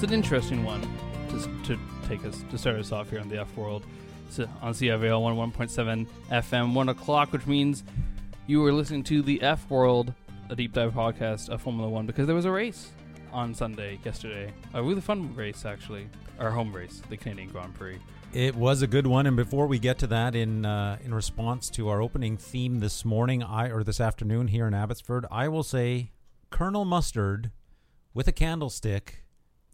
It's an interesting one to, to take us to start us off here on the F World. So on CIVL 101.7 FM, 1 o'clock, which means you were listening to the F World, a deep dive podcast of Formula One, because there was a race on Sunday, yesterday. A really fun race, actually. Our home race, the Canadian Grand Prix. It was a good one, and before we get to that, in uh, in response to our opening theme this morning, I or this afternoon here in Abbotsford, I will say Colonel Mustard with a candlestick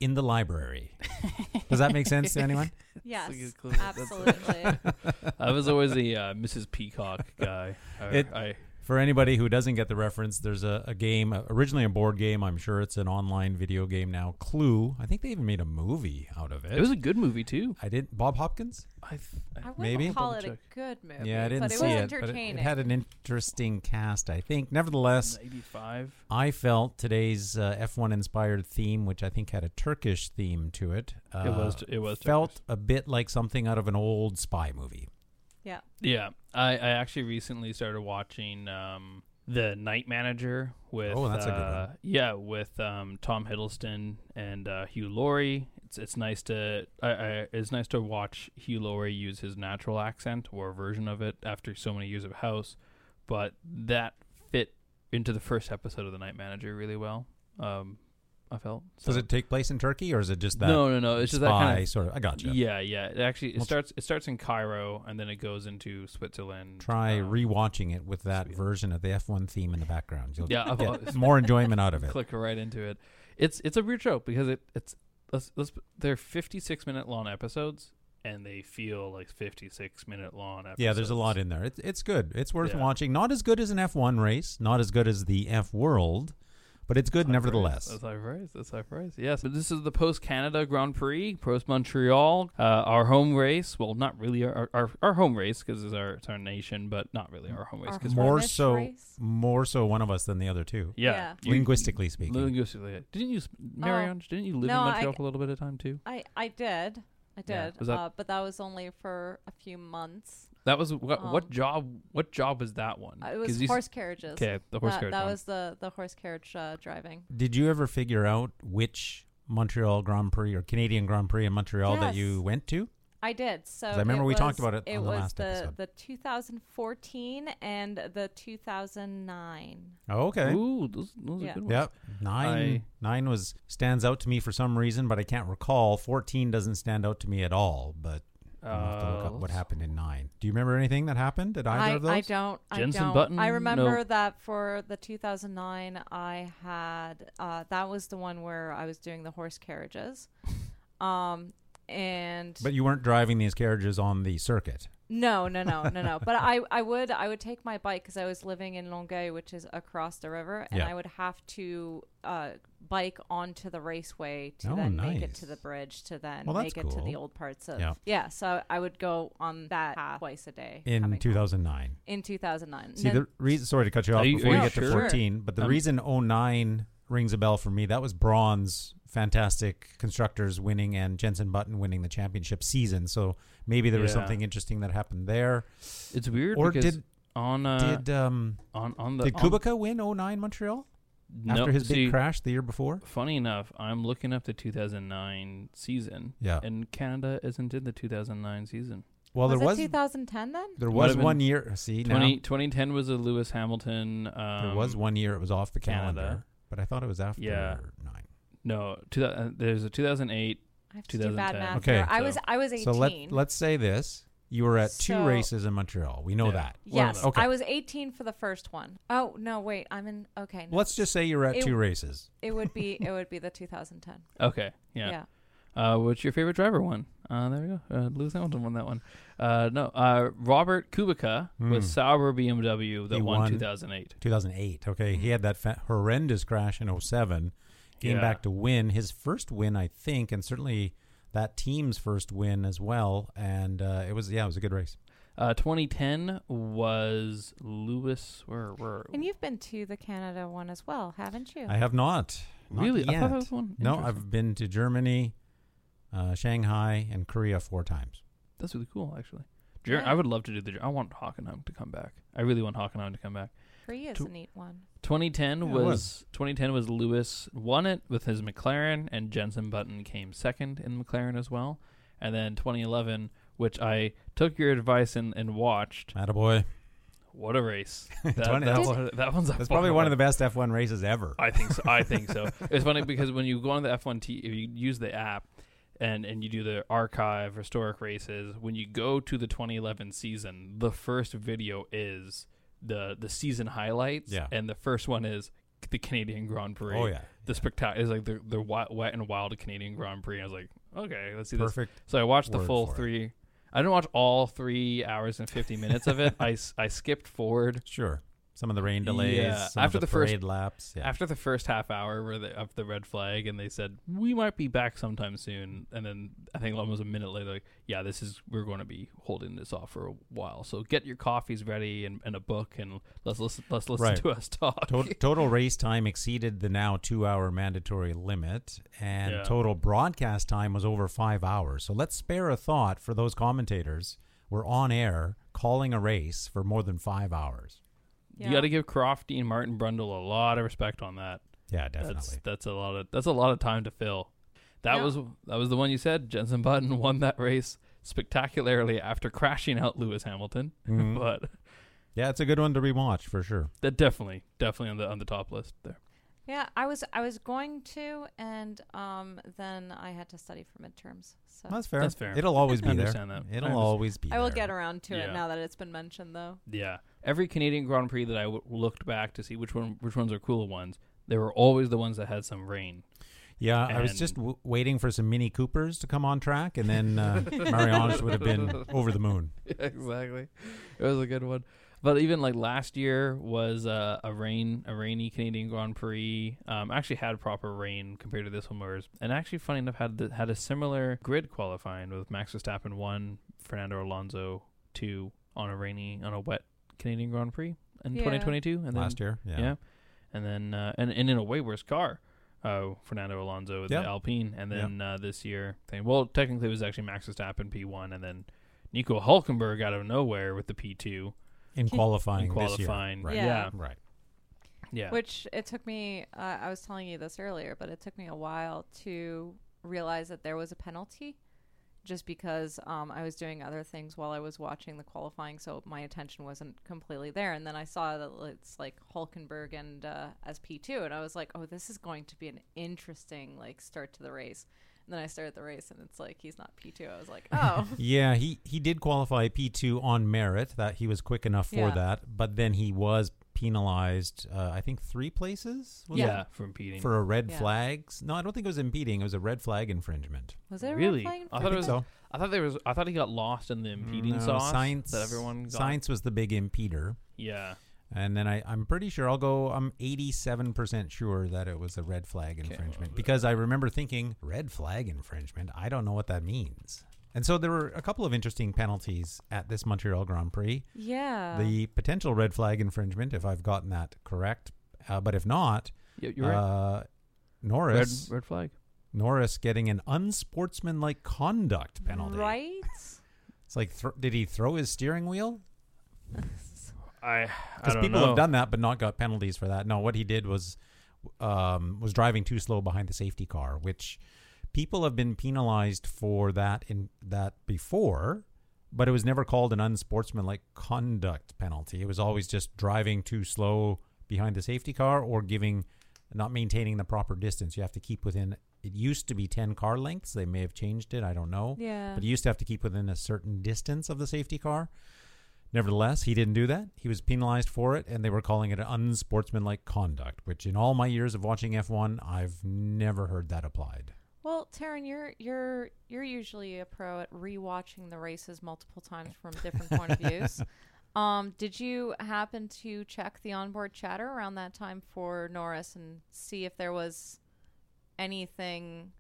in the library. Does that make sense to anyone? Yes, That's a good clue. That's- absolutely. I was always the uh, Mrs. Peacock guy. I, It- I, For anybody who doesn't get the reference, there's a, a game, uh, originally a board game. I'm sure it's an online video game now. Clue. I think they even made a movie out of it. it was a good movie too. I did. Bob Hopkins. I, th- I wouldn't Maybe? call Double it a good movie. Yeah, I didn't but it see was it, but it, entertaining. it had an interesting cast. I think. Nevertheless, '85. I felt today's uh, F1 inspired theme, which I think had a Turkish theme to it, uh, it was. It was. felt a bit like something out of an old spy movie. Yeah. Yeah, I, I actually recently started watching um, the Night Manager with. Oh, that's a good uh, one. Yeah, with um, Tom Hiddleston and uh, Hugh Laurie. It's it's nice to I, I, it's nice to watch Hugh Laurie use his natural accent or a version of it after so many years of House, but that fit into the first episode of the Night Manager really well. Um, I felt. Does it take place in Turkey, or is it just that no, no, no. It's just that kind of sort of? I got you. yeah, yeah. It actually it starts it starts in Cairo and then it goes into Switzerland. Try um, rewatching it with that version of the F1 theme in the background. You'll Yeah, get more enjoyment out of it. click right into it. It's it's a weird show because it it's let's, let's, they're 56 minute long episodes and they feel like 56 minute long episodes. Yeah, there's a lot in there. It's it's good. It's worth Yeah. watching. Not as good as an F1 race, not as good as the F World, but it's good High nevertheless. praise. That's high praise. That's high praise. Yes, but this is the post Canada Grand Prix, post Montreal, uh, our home race. Well, not really our our, our home race because it's our it's our nation, but not really our home race Our because home- More so, race? more so one of us than the other two. yeah, Yeah. you- Linguistically speaking. Linguistically, didn't you, Marie-Ange? didn't you live no, in I- Montreal for a little bit of time too? I, I did. I did. Was that- uh, but that was only for a few months. That was what what Um, job? What job was that one? It was you horse carriages. Okay, the horse that, carriage that one. was the, the horse carriage uh, driving. Did you ever figure out which Montreal Grand Prix or Canadian Grand Prix in Montreal that you went to? I did. So I remember it we talked was- about it on the was last the, episode. the 2014 and the 2009. Oh, okay. Ooh, those, those Yeah. are good ones. Yep. Nine I- nine was stands out to me for some reason, but I can't recall. Fourteen doesn't stand out to me at all, but I'll have to look Uh, up what happened in nine. Do you remember anything that happened at either I, of those? I don't. Jensen I don't. Button? I remember No. that for the 2009, I had uh, that was the one where I was doing the horse carriages, um, and But you weren't driving these carriages on the circuit. No, no, no, no, no. But I, I would, I would take my bike because I was living in Longueuil, which is across the river, and Yeah. I would have to uh, bike onto the raceway to Oh, then make it to the bridge to then Well, make it to the old parts of Yeah. yeah. So I would go on that path twice a day In coming home. 2009. in 2009. See, And the reason, sorry to cut you off you- before are you you get to 14, but the Um, reason 09 rings a bell for me, that was Brawn's fantastic constructors winning and Jensen Button winning the championship season. So maybe there was Yeah. something interesting that happened there. It's weird Or because did on uh, did um on on the did on- Kubica win 09 Montreal no, after his big crash the year before? Funny enough, I'm looking up the 2009 season, Yeah. and Canada isn't in the 2009 season. Well, was there it was 2010 then? there Might was have been one year. See, now 20, 2010 was a Lewis Hamilton. Um, there was one year it was off the Canada. calendar, but I thought it was after Yeah. 9. No, two, uh, there's a 2008. I have to do bad 2010. math. Okay. here. I So- was I was 18. So let let's say this: you were at two So- races in Montreal. We know Yeah. that. Yes, them. Okay. I was 18 for the first one. Oh no, wait, I'm in. Okay, no. Let's just say you were at It- two races. It would be it would be the 2010. Okay, yeah. Uh, what's your favorite driver one? Uh, there we go. Uh, Lewis Hamilton won that one. Uh, no, uh, Robert Kubica with Hmm. Sauber BMW that He won, won. 2008. 2008. Okay, he had that fa- horrendous crash in 07. Came Yeah. back to win his first win, I think, and certainly that team's first win as well. And uh, it was yeah, it was a good race. Uh, 2010 was Lewis. Where where? And you've been to the Canada one as well, haven't you? I have not. Not really? I yet. thought that was one. no, I've been to Germany, uh, Shanghai, and Korea four times. That's really cool, actually. Ger- Yeah. I would love to do the. I want Hockenheim to come back. I really want Hockenheim to come back. Free is To- a neat one. 2010 Yeah, it was, was. 2010 was Lewis won it with his McLaren, and Jensen Button came second in McLaren as well. And then 2011, which I took your advice and, and watched. Attaboy. What a race! That, 20 that, that's- one, that one's a That's probably fun one of the best F1 races ever. I think so. I think so. It's funny because when you go on the F1 T, if you use the app and and you do the archive historic races, when you go to the 2011 season, the first video is the the season highlights. Yeah. And the first one is the Canadian Grand Prix. Oh yeah, The spectacular is like the the wi- wet and wild Canadian Grand Prix. I was like, okay, let's see this. perfect. So I watched the full for it. three. I didn't watch all three hours and 50 minutes of it. I, I skipped forward Sure. Some of the rain delays. Yeah, Some after of the, the first- laps. Yeah. After the first half hour where the, of the red flag, and they said we might be back sometime soon, and then I think almost a minute later, like, yeah, this is we're going to be holding this off for a while. So get your coffees ready and, and a book, and let's listen. Let's listen Right. to us talk. total, total race time exceeded the now two-hour mandatory limit, and Yeah. total broadcast time was over five hours. So let's spare a thought for those commentators. We're on air calling a race for more than five hours. Yeah. You got to give Crofty and Martin Brundle a lot of respect on that. Yeah, definitely. That's that's a lot of that's a lot of time to fill. That Yeah. was that was the one you said. Jensen Button won that race spectacularly after crashing out Lewis Hamilton, Mhm. but yeah, it's a good one to rewatch for sure. that definitely definitely on the on the top list there. Yeah, I was I was going to, and um, then I had to study for midterms. So That's fair. That's fair. It'll always be there. understand that. I It'll always be I will there. get around to Yeah. it now that it's been mentioned, though. Yeah, every Canadian Grand Prix that I w- looked back to see which one which ones are cooler ones, they were always the ones that had some rain. Yeah, I was just w- waiting for some Mini Coopers to come on track, and then uh, Marie-Ange would have been over the moon. exactly. It was a good one. But even like last year was uh, a rain, a rainy Canadian Grand Prix. Um, actually had proper rain compared to this one, whereas and actually funny enough had the, had a similar grid qualifying with Max Verstappen one, Fernando Alonso two on a rainy on a wet Canadian Grand Prix in Yeah. 2022, and then Last year, yeah. yeah, and then uh, and and in a way worse car. Uh, Fernando Alonso with Yeah. the Alpine, and then uh, this year, thing. well, technically it was actually Max Verstappen P1, and then Nico Hulkenberg out of nowhere with the P2 in qualifying, in this year. qualifying. Right. Yeah. Yeah, Right. yeah. Which it took me. Uh, I was telling you this earlier, but it took me a while to realize that there was a penalty, just because um, I was doing other things while I was watching the qualifying, so my attention wasn't completely there. And then I saw that it's like Hulkenberg and uh, as P two, and I was like, oh, this is going to be an interesting like start to the race. And then I started the race, and it's like he's not P two. I was like, oh, Yeah, he, he did qualify P2 on merit, that he was quick enough for Yeah. that, but then he was penalized, uh, I think, three places was yeah, it? from impeding. for a red Yeah. flag. No, I don't think it was impeding. It was a red flag infringement. was it a red Really? flag I I thought it think was- so. I thought there was. I thought he got lost in the impeding No, sauce Sainz, that everyone got. Sainz was the big impeder. Yeah. And then I, I'm pretty sure I'll go. I'm 87% sure that it was a red flag infringement because I remember thinking red flag infringement. I don't know what that means. And so there were a couple of interesting penalties at this Montreal Grand Prix. Yeah. The potential red flag infringement, if I've gotten that correct, uh, but if not, Yeah, you're right. uh, Red Norris red flag. Norris getting an unsportsmanlike conduct penalty. Right. It's like, thr did he throw his steering wheel? I I Because people know. have done that, but not got penalties for that. No, what he did was um, was driving too slow behind the safety car, which people have been penalized for that in that before, but it was never called an unsportsmanlike conduct penalty. It was always just driving too slow behind the safety car or giving not maintaining the proper distance. You have to keep within. It used to be ten car lengths. They may have changed it. I don't know. Yeah. But you used to have to keep within a certain distance of the safety car. Nevertheless, he didn't do that. He was penalized for it, and they were calling it an unsportsmanlike conduct, which in all my years of watching F1, I've never heard that applied. Well, Teryn, you're you're you're usually a pro at rewatching the races multiple times from different point of views. Um, did you happen to check the onboard chatter around that time for Norris and see if there was anything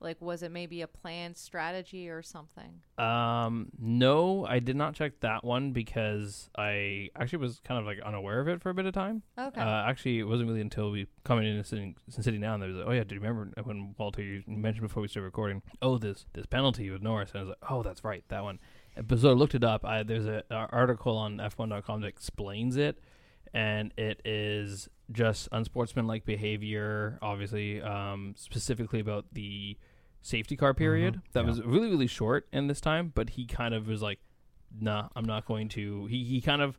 like was it maybe a planned strategy or something? Um, no, I did not check that one because I actually was kind of like unaware of it for a bit of time. Okay. Uh, actually, it wasn't really until we coming in and sitting, sitting down. There was like, oh yeah, do you remember when Walter you mentioned before we started recording? Oh, this this penalty with Norris. And I was like, oh, that's right, that one. But so I looked it up. I, there's a, a article on F1.com that explains it, and it is just unsportsmanlike behavior. Obviously, um, specifically about the safety car period Mhm. that Yeah. was really really short in this time. But he kind of was like, "Nah, I'm not going to." He he kind of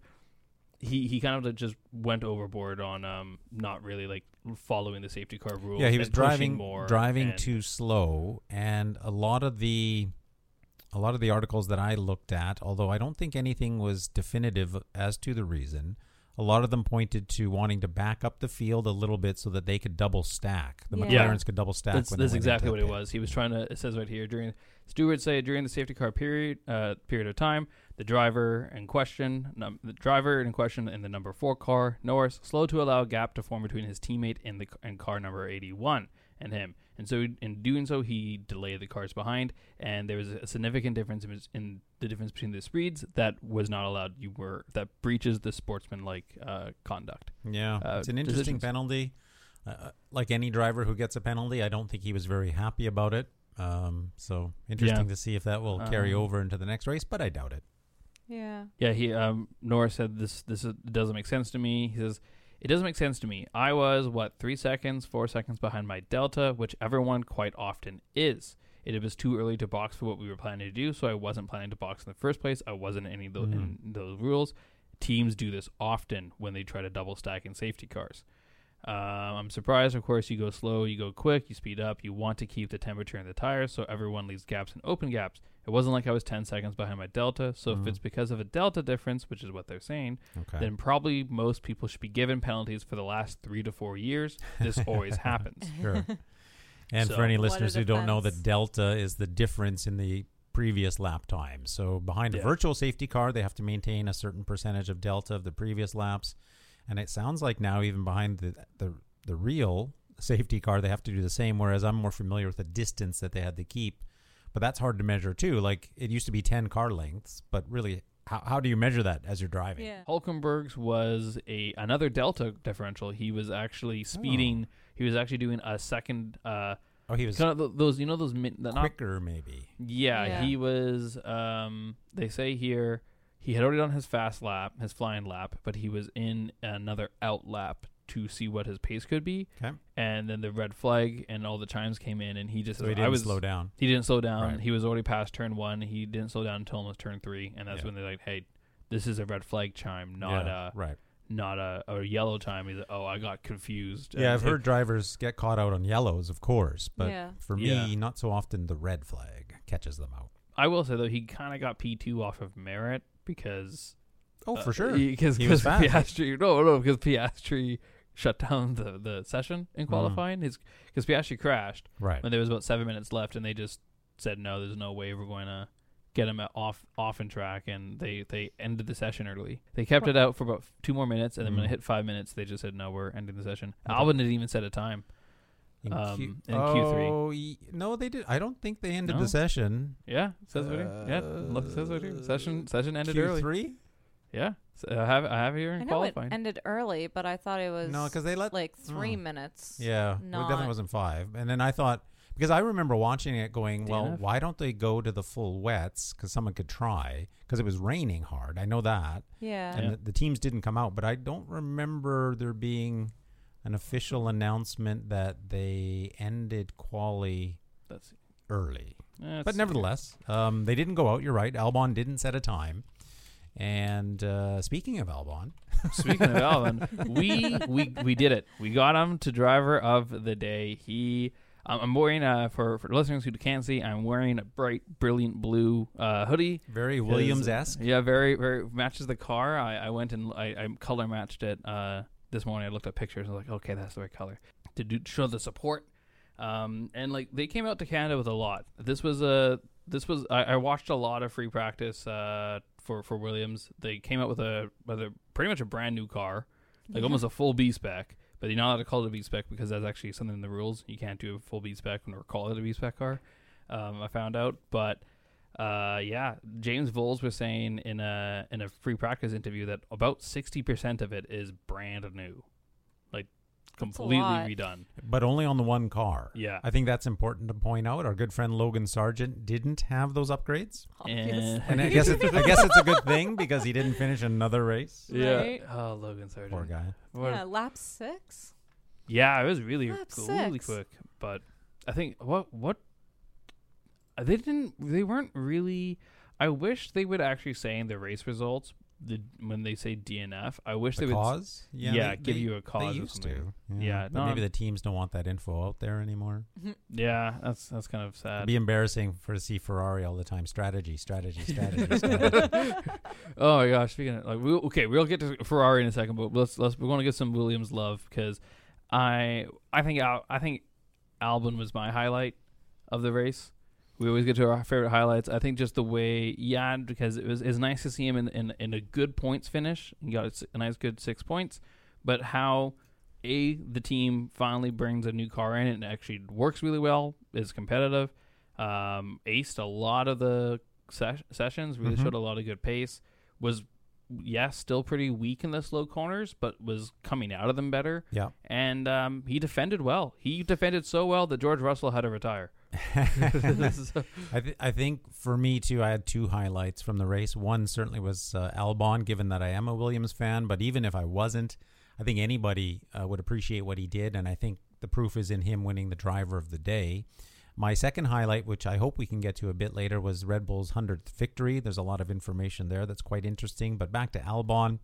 he he kind of just went overboard on um not really like following the safety car rules. Yeah, he was driving more driving too slow, and a lot of the a lot of the articles that I looked at, although I don't think anything was definitive as to the reason, a lot of them pointed to wanting to back up the field a little bit so that they could double stack. The Yeah. McLarens could double stack. That's, that's exactly what it was. He was trying to. It says right here during stewards say during the safety car period uh, period of time, the driver in question, num- the driver in question in the number four car, Norris, slowed to allow a gap to form between his teammate in the and car number eighty one and him. And so in doing so, he delayed the cars behind, and there was a significant difference in, in the difference between the speeds that was not allowed. You were that breaches the sportsmanlike uh, conduct. Yeah, uh, it's an interesting decisions. penalty. Uh, like any driver who gets a penalty, I don't think he was very happy about it. Um, so interesting Yeah. to see if that will carry Um, over into the next race, but I doubt it. Yeah. Yeah, he um Norris said this this doesn't make sense to me. He says it doesn't make sense to me. I was what three seconds, four seconds behind my delta, which everyone quite often is. It was too early to box for what we were planning to do, so I wasn't planning to box in the first place. I wasn't in any of those, in hmm. those rules. Teams do this often when they try to double stack in safety cars. Um, I'm surprised. Of course, you go slow, you go quick, you speed up. You want to keep the temperature in the tires, so everyone leaves gaps and open gaps. It wasn't like I was 10 seconds behind my delta. So if Mhm. it's because of a delta difference, which is what they're saying, Okay. then probably most people should be given penalties for the last three to four years. This always happens. Sure. And So- for any listeners who don't know, the delta is the difference in the previous lap time. So behind a virtual safety car, they have to maintain a certain percentage of delta of the previous laps. And it sounds like now even behind the the, the real safety car, they have to do the same. Whereas I'm more familiar with the distance that they had to keep, but that's hard to measure too. Like it used to be ten car lengths, but really, how how do you measure that as you're driving? Yeah. Hulkenberg's was a another delta differential. He was actually speeding. He was actually doing a second. Uh, Oh, he was kind of th- those, you know, those min- the, not quicker, maybe. Yeah, Yeah. he was. Um, they say here he had already done his fast lap, his flying lap, but he was in another out lap to see what his pace could be. Okay. And then the red flag and all the chimes came in, and he just so he I didn't was slow down. He didn't slow down. Right. He was already past turn one. He didn't slow down until almost turn three, and that's Yeah. when they're like, "Hey, this is a red flag chime, not yeah, a right. not a, a yellow chime." He's like, "Oh, I got confused." Yeah, And I've it- heard drivers get caught out on yellows, of course, but Yeah. for me, Yeah. not so often the red flag catches them out. I will say though, he kind of got P two off of merit because Oh, Uh, for sure. Because was. Piastri, no, no, because Piastri shut down the, the session in Mm. qualifying. His because Piastri crashed right. when there was about seven minutes left, and they just said no, there's no way we're going to get him off off in track, and they they ended the session early. They kept it out for about two more minutes, and then when Mm. it hit five minutes, they just said no, we're ending the session. Okay. Albon didn't even set a time. In, um, Q- in Q3. Oh, no, they did. I don't think they ended No? the session. Yeah, says right here. Yeah, look, it says right here. Session session ended early. Q3? Yeah, so I have I have it here I in know it ended early, but I thought it was No, because they let. like three Mm. minutes. yeah, well, it definitely not- wasn't five. And then I thought because I remember watching it, going, well, DNF? why don't they go to the full wets? Because someone could try. Because it was raining hard. I know that. Yeah. and Yeah. the, the teams didn't come out. But I don't remember there being an official announcement that they ended quali That's early. eh, But nevertheless, um, they didn't go out. You're right. Albon didn't set a time. And uh, speaking of Albon, Speaking of Albon, we we we did it. We got him to driver of the day. He, I'm I'm wearing uh for for listeners who can't see, I'm wearing a bright, brilliant blue uh, hoodie. very Williams esque. Yeah, very very matches the car. I, I went and I, I color matched it uh this morning. I looked at pictures and I was like, okay, that's the right color to do show the support. Um, and like they came out to Canada with a lot. This was a this was I, I watched a lot of free practice uh for for Williams. They came out with a with a pretty much a brand new car, like Yeah. almost a full B spec. But you're not allowed to call it a B spec because that's actually something in the rules. You can't do a full B spec or call it a B spec car. Um, I found out, but uh, yeah, James Vowles was saying in a in a free practice interview that about sixty percent of it is brand new, like completely redone. but only on the one car. Yeah. I think that's important to point out. Our good friend Logan Sargent didn't have those upgrades, Obviously. and I guess it's, I guess it's a good thing because he didn't finish another race. Right. Yeah. Oh, Logan Sargent. Poor guy. What- yeah, lap six. Yeah, it was really Lap really quick, but I think what what they didn't they weren't really. I wish they would actually say in the race results the when they say DNF. I wish The they would. s- cause? Yeah, they- give they- you a cause They used to. Yeah, but no, maybe I'm- the teams don't want that info out there anymore. Mm-hmm. Yeah, that's that's kind of sad. It'd sad. be embarrassing for to see Ferrari all the time. Strategy, strategy, strategy, strategy. oh my gosh! Speaking of like, we'll, okay, we'll get to Ferrari in a second, but let's let's we're going to get some Williams love because I I think Al, I think Albon was my highlight of the race. We always get to our favorite highlights. I think just the way, yeah, because it was it's nice to see him in in, in a good points finish. He got a nice good six points, but how a the team finally brings a new car in and actually works really well, is competitive. Um, aced a lot of the ses- sessions, really Mhm. showed a lot of good pace. Was yeah, still pretty weak in the slow corners, but was coming out of them better. yeah. And um, he defended well. He defended so well that George Russell had to retire. So- I, th- I think for me too, I had two highlights from the race. One certainly was uh, Albon, given that I am a Williams fan. But even if I wasn't, I think anybody uh, would appreciate what he did, and I think the proof is in him winning the driver of the day. My second highlight, which I hope we can get to a bit later, was Red Bull's hundredth victory. There's a lot of information there that's quite interesting. But back to Albon,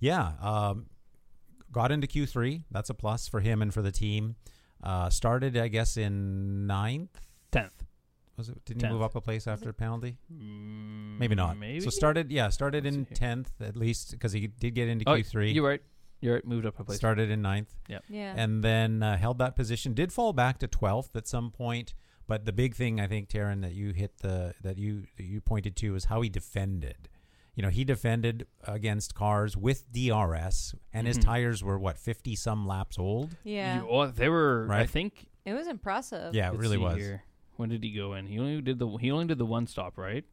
yeah, um, got into Q3. That's a plus for him and for the team. Uh, started, I guess, in ninth. Tenth. Was it? Didn't he move Tenth. up a place after a penalty? Mm, Maybe not. Maybe. So started, yeah, started Let's in see here. tenth at least because he did get into Oh, Q3. You're right. You're right. Moved up a place. Started in ninth Yeah. and then uh, held that position. Did fall back to twelfth at some point, but the big thing I think, Teryn, that you hit the that you that you pointed to is how he defended. You know, he defended against cars with DRS, and his Mhm. tires were what fifty some laps old. yeah. You- oh, they were. I Right. think. it was impressive. Yeah, it let's really see was. Here. When did he go in? He only did the. He only did the one stop, right?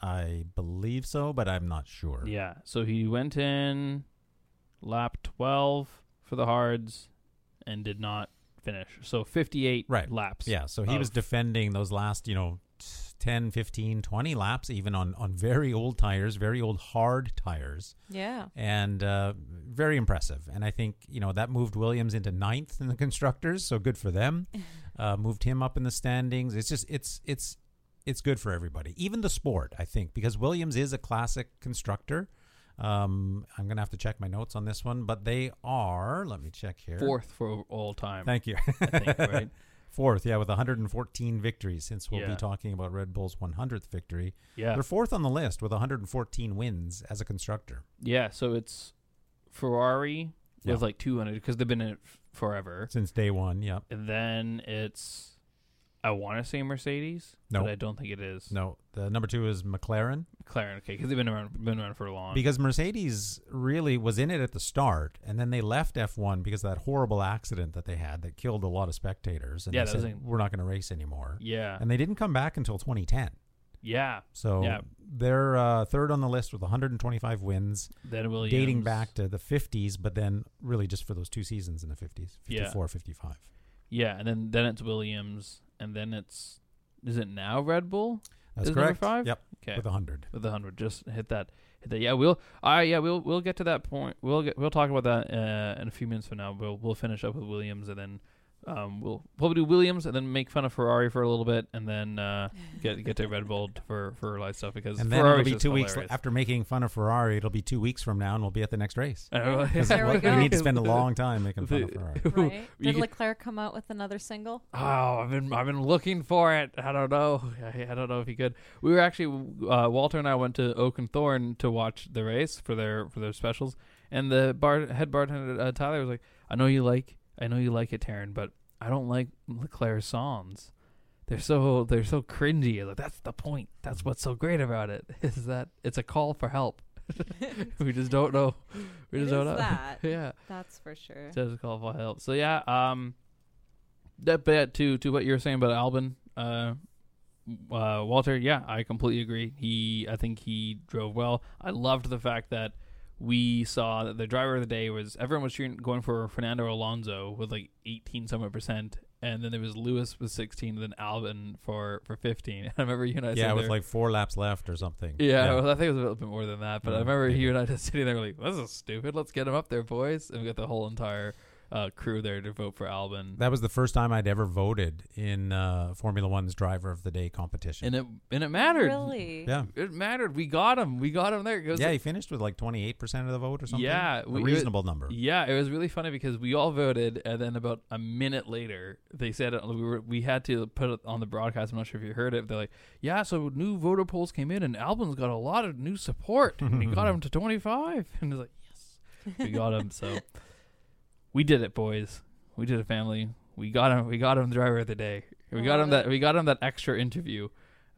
I believe so, but I'm not sure. Yeah. So he went in lap 12 for the hards and did not finish. So 58 Right. laps. Yeah, so he was defending those last, you know, 10, 15, 20 laps, even on, on very old tires, very old hard tires, Yeah. and uh, very impressive. And I think, you know, that moved Williams into ninth in the constructors, so good for them. Uh, moved him up in the standings. It's just, it's, it's, it's good for everybody, even the sport, I think, because Williams is a classic constructor. Um, I'm going to have to check my notes on this one, but they are, let me check here. Fourth for all time. Thank you. I think, right? Fourth, yeah, with 114 victories, since we'll Yeah. be talking about Red Bull's 100th victory. Yeah. They're fourth on the list with 114 wins as a constructor. Yeah. So it's Ferrari Yeah. with like 200 because they've been in it f- forever. Since day one, yep. And then it's, I want to say Mercedes, No. but I don't think it is. No, the number two is McLaren McLaren, okay, because they've been around, been around for a long. because Mercedes really was in it at the start, and then they left F1 because of that horrible accident that they had that killed a lot of spectators. And Yeah, they said, in- we're not going to race anymore. yeah. And they didn't come back until 2010. yeah. So Yeah. they're uh, third on the list with 125 wins, Then Williams. dating back to the 50s, but then really just for those two seasons in the 50s, Yeah. 54, 55. Yeah, and then then it's Williams, and then it's is it now Red Bull? That's Is number correct. five? Yep, Okay, with a 100. with the hundred, just hit that, hit that. Yeah, we'll. I yeah, we'll we'll get to that point. We'll get we'll talk about that uh, in a few minutes from now. We'll we'll finish up with Williams, and then um we'll we'll do Williams, and then make fun of Ferrari for a little bit, and then uh, get get to Red Bull for for light stuff because And then Ferrari's it'll be just two weeks hilarious. after making fun of Ferrari. It'll be two weeks from now, and we'll be at the next race. Uh, There we we need to spend a long time making fun of Ferrari. Right? Did could- Leclerc come out with another single? Oh, I've been I've been looking for it. I don't know. I, I don't know if he could. We were actually uh, Walter and I went to Oak and Thorn to watch the race for their for their specials, and the bar head bartender uh, Tyler was like, "I know you like I know you like it, Teryn, but I don't like Leclerc's songs. They're so they're so cringy. Like that's the point. That's what's so great about it is that it's a call for help. we just don't know. We just don't know. that. yeah. That's for sure. It's a call for help. So yeah, um, that bet to to what you were saying about Albon, uh, uh, Walter. Yeah, I completely agree. He, I think he drove well. I loved the fact that we saw that the driver of the day was everyone was cheering, going for Fernando Alonso with like 18 somewhat percent, and then there was Lewis with 16, then Albon for for 15. I remember you and I yeah, with there- like four laps left or something. yeah, well, I think it was a little bit more than that, but I Mm, remember maybe. you and I just sitting there like, "This is stupid. Let's get him up there, boys!" And we got the whole entire uh, crew there to vote for Albon. That was the first time I'd ever voted in uh, Formula One's Driver of the Day competition. and it and it mattered. Really? yeah, It mattered. We got him. We got him there. It was yeah, he finished with like twenty eight percent of the vote or something. Yeah, a we- reasonable number. Yeah, it was really funny because we all voted, and then about a minute later, they said it, we were we had to put it on the broadcast. I'm not sure if you heard it. They're like, "Yeah, so new voter polls came in, and Albon's got a lot of new support, and we got him to 25." And it's like, "Yes, we got him." So we did it, boys. We did it, family. We got him. We got him the driver of the day. We I got him that. We got him that extra interview.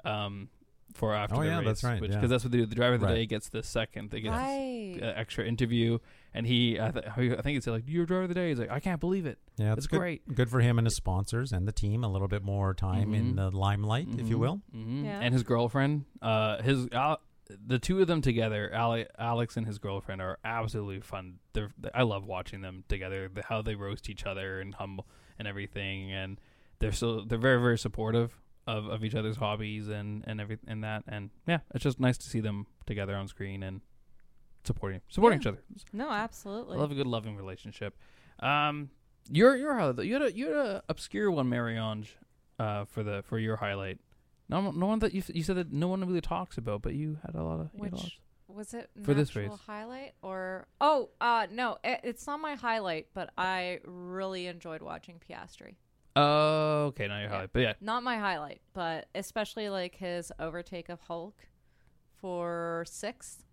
Um, for after Oh, the yeah, race, that's right, which yeah. because that's what they do. The driver of the Right. day gets the second. They get Right. uh, extra interview, and he, I, th- I think he said like, "You're driver of the day." He's like, "I can't believe it. Yeah, It's it's good. great." Good for him and his sponsors and the team. A little bit more time in Mhm. the limelight, if you Mhm, will. mhm. Yeah. And his girlfriend, uh, his Al- the two of them together, Ale- Alex and his girlfriend, are absolutely fun. They're, I love watching them together. The, how they roast each other and humble and everything, and they're so they're very very supportive of, of each other's hobbies and and every and that. And yeah, it's just nice to see them together on screen and supporting supporting Yeah. each other. No, I absolutely. love a good loving relationship. Um, your your highlight, you had a you had a obscure one, Marie-Ange, uh, for the for your highlight. No, no one that you you said that no one really talks about, but you had a lot of. a lot Which was it For this race. highlight or oh uh no it, it's not my highlight but I really enjoyed watching Piastri. Oh, okay, not your Yeah. highlight, but yeah, Not my highlight, but especially like his overtake of Hulk for sixth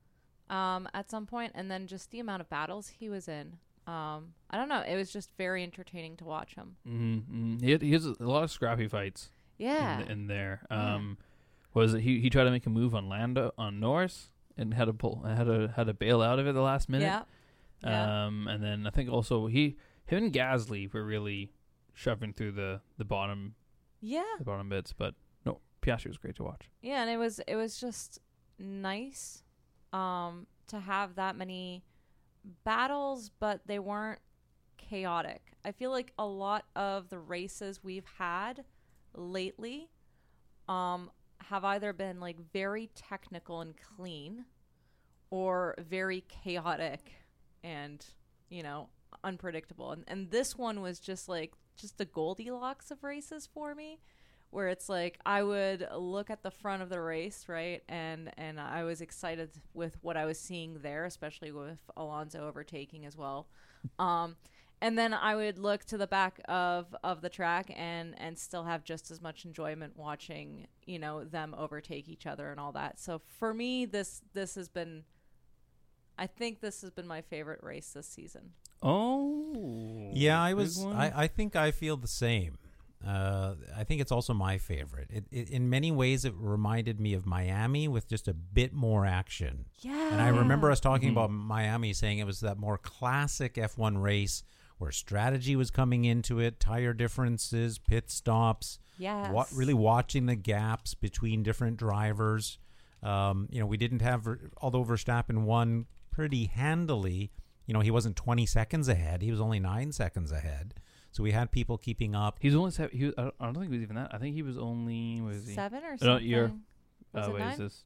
um, at some point, and then just the amount of battles he was in. Um, I don't know. It was just very entertaining to watch him. mm-hmm, mm-hmm. he had, he has a lot of scrappy fights. Yeah. in, in there. Yeah. Um, was it he he tried to make a move on Lando on Norris and had to pull had to had to bail out of it the last minute. yeah. Yeah. Um, and then I think also he him and Gasly were really shoving through the the bottom Yeah. the bottom bits, but no, Piastri was great to watch. Yeah, and it was it was just nice um to have that many battles, but they weren't chaotic. I feel like a lot of the races we've had lately um have either been like very technical and clean or very chaotic and, you know, unpredictable. And and this one was just like just the Goldilocks of races for me where it's like I would look at the front of the race, right, and and I was excited with what I was seeing there, especially with Alonso overtaking as well. Um, and then I would look to the back of of the track and and still have just as much enjoyment watching, you know, them overtake each other and all that. So for me, this this has been. I think this has been my favorite race this season. Oh, Yeah, I was. I, I think I feel the same. Uh, I think it's also my favorite. It, it, in many ways, it reminded me of Miami with just a bit more action. Yeah. And I remember us talking Mhm. about Miami saying it was that more classic F1 race where strategy was coming into it, tire differences, pit stops, Yes. wa- really watching the gaps between different drivers. Um, you know, we didn't have, although Verstappen won pretty handily, you know, he wasn't 20 seconds ahead. He was only nine seconds ahead. So we had people keeping up. He was only seven. He was, I, don't, think he was even that. I think he was only what is he? seven or No, something. you're- Was uh, it wait, nine? is this?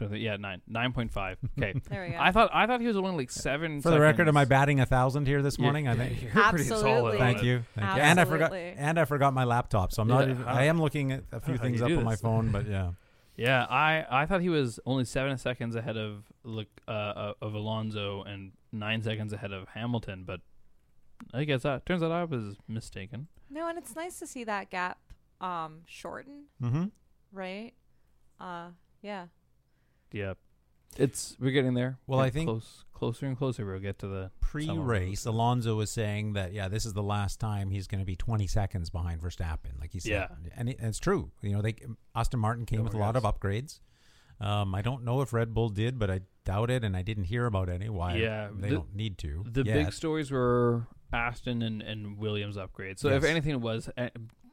Don't Yeah, nine, nine point five. Okay. There we go. I thought I thought he was only like seven. For the record, am I batting a thousand here this Yeah, morning? I think. you're pretty solid Absolutely. Thank you, thank you. And I forgot, Absolutely. and I forgot my laptop, so I'm not. Yeah, even, how- I am looking at a few how do things you up do on my this? phone, but yeah. Yeah, I I thought he was only seven seconds ahead of look uh, uh, of Alonso and nine seconds ahead of Hamilton, but I guess that turns out I was mistaken. No, and it's nice to see that gap um shorten, Mm-hmm. right? Uh yeah. Yeah, it's we're getting there. Well, Get I think- close, closer and closer. We'll get to the Pre-race, Alonso was saying that yeah, this is the last time he's going to be 20 seconds behind Verstappen, like he said. Yeah. and, it, and it's true. You know, they Aston Martin came Oh, with a lot yes. of upgrades. Um, I don't know if Red Bull did, but I doubt it, and I didn't hear about any. Why? Yeah, they the- don't need to. the yet. big stories were Aston and, and Williams upgrades. So if anything, it was uh,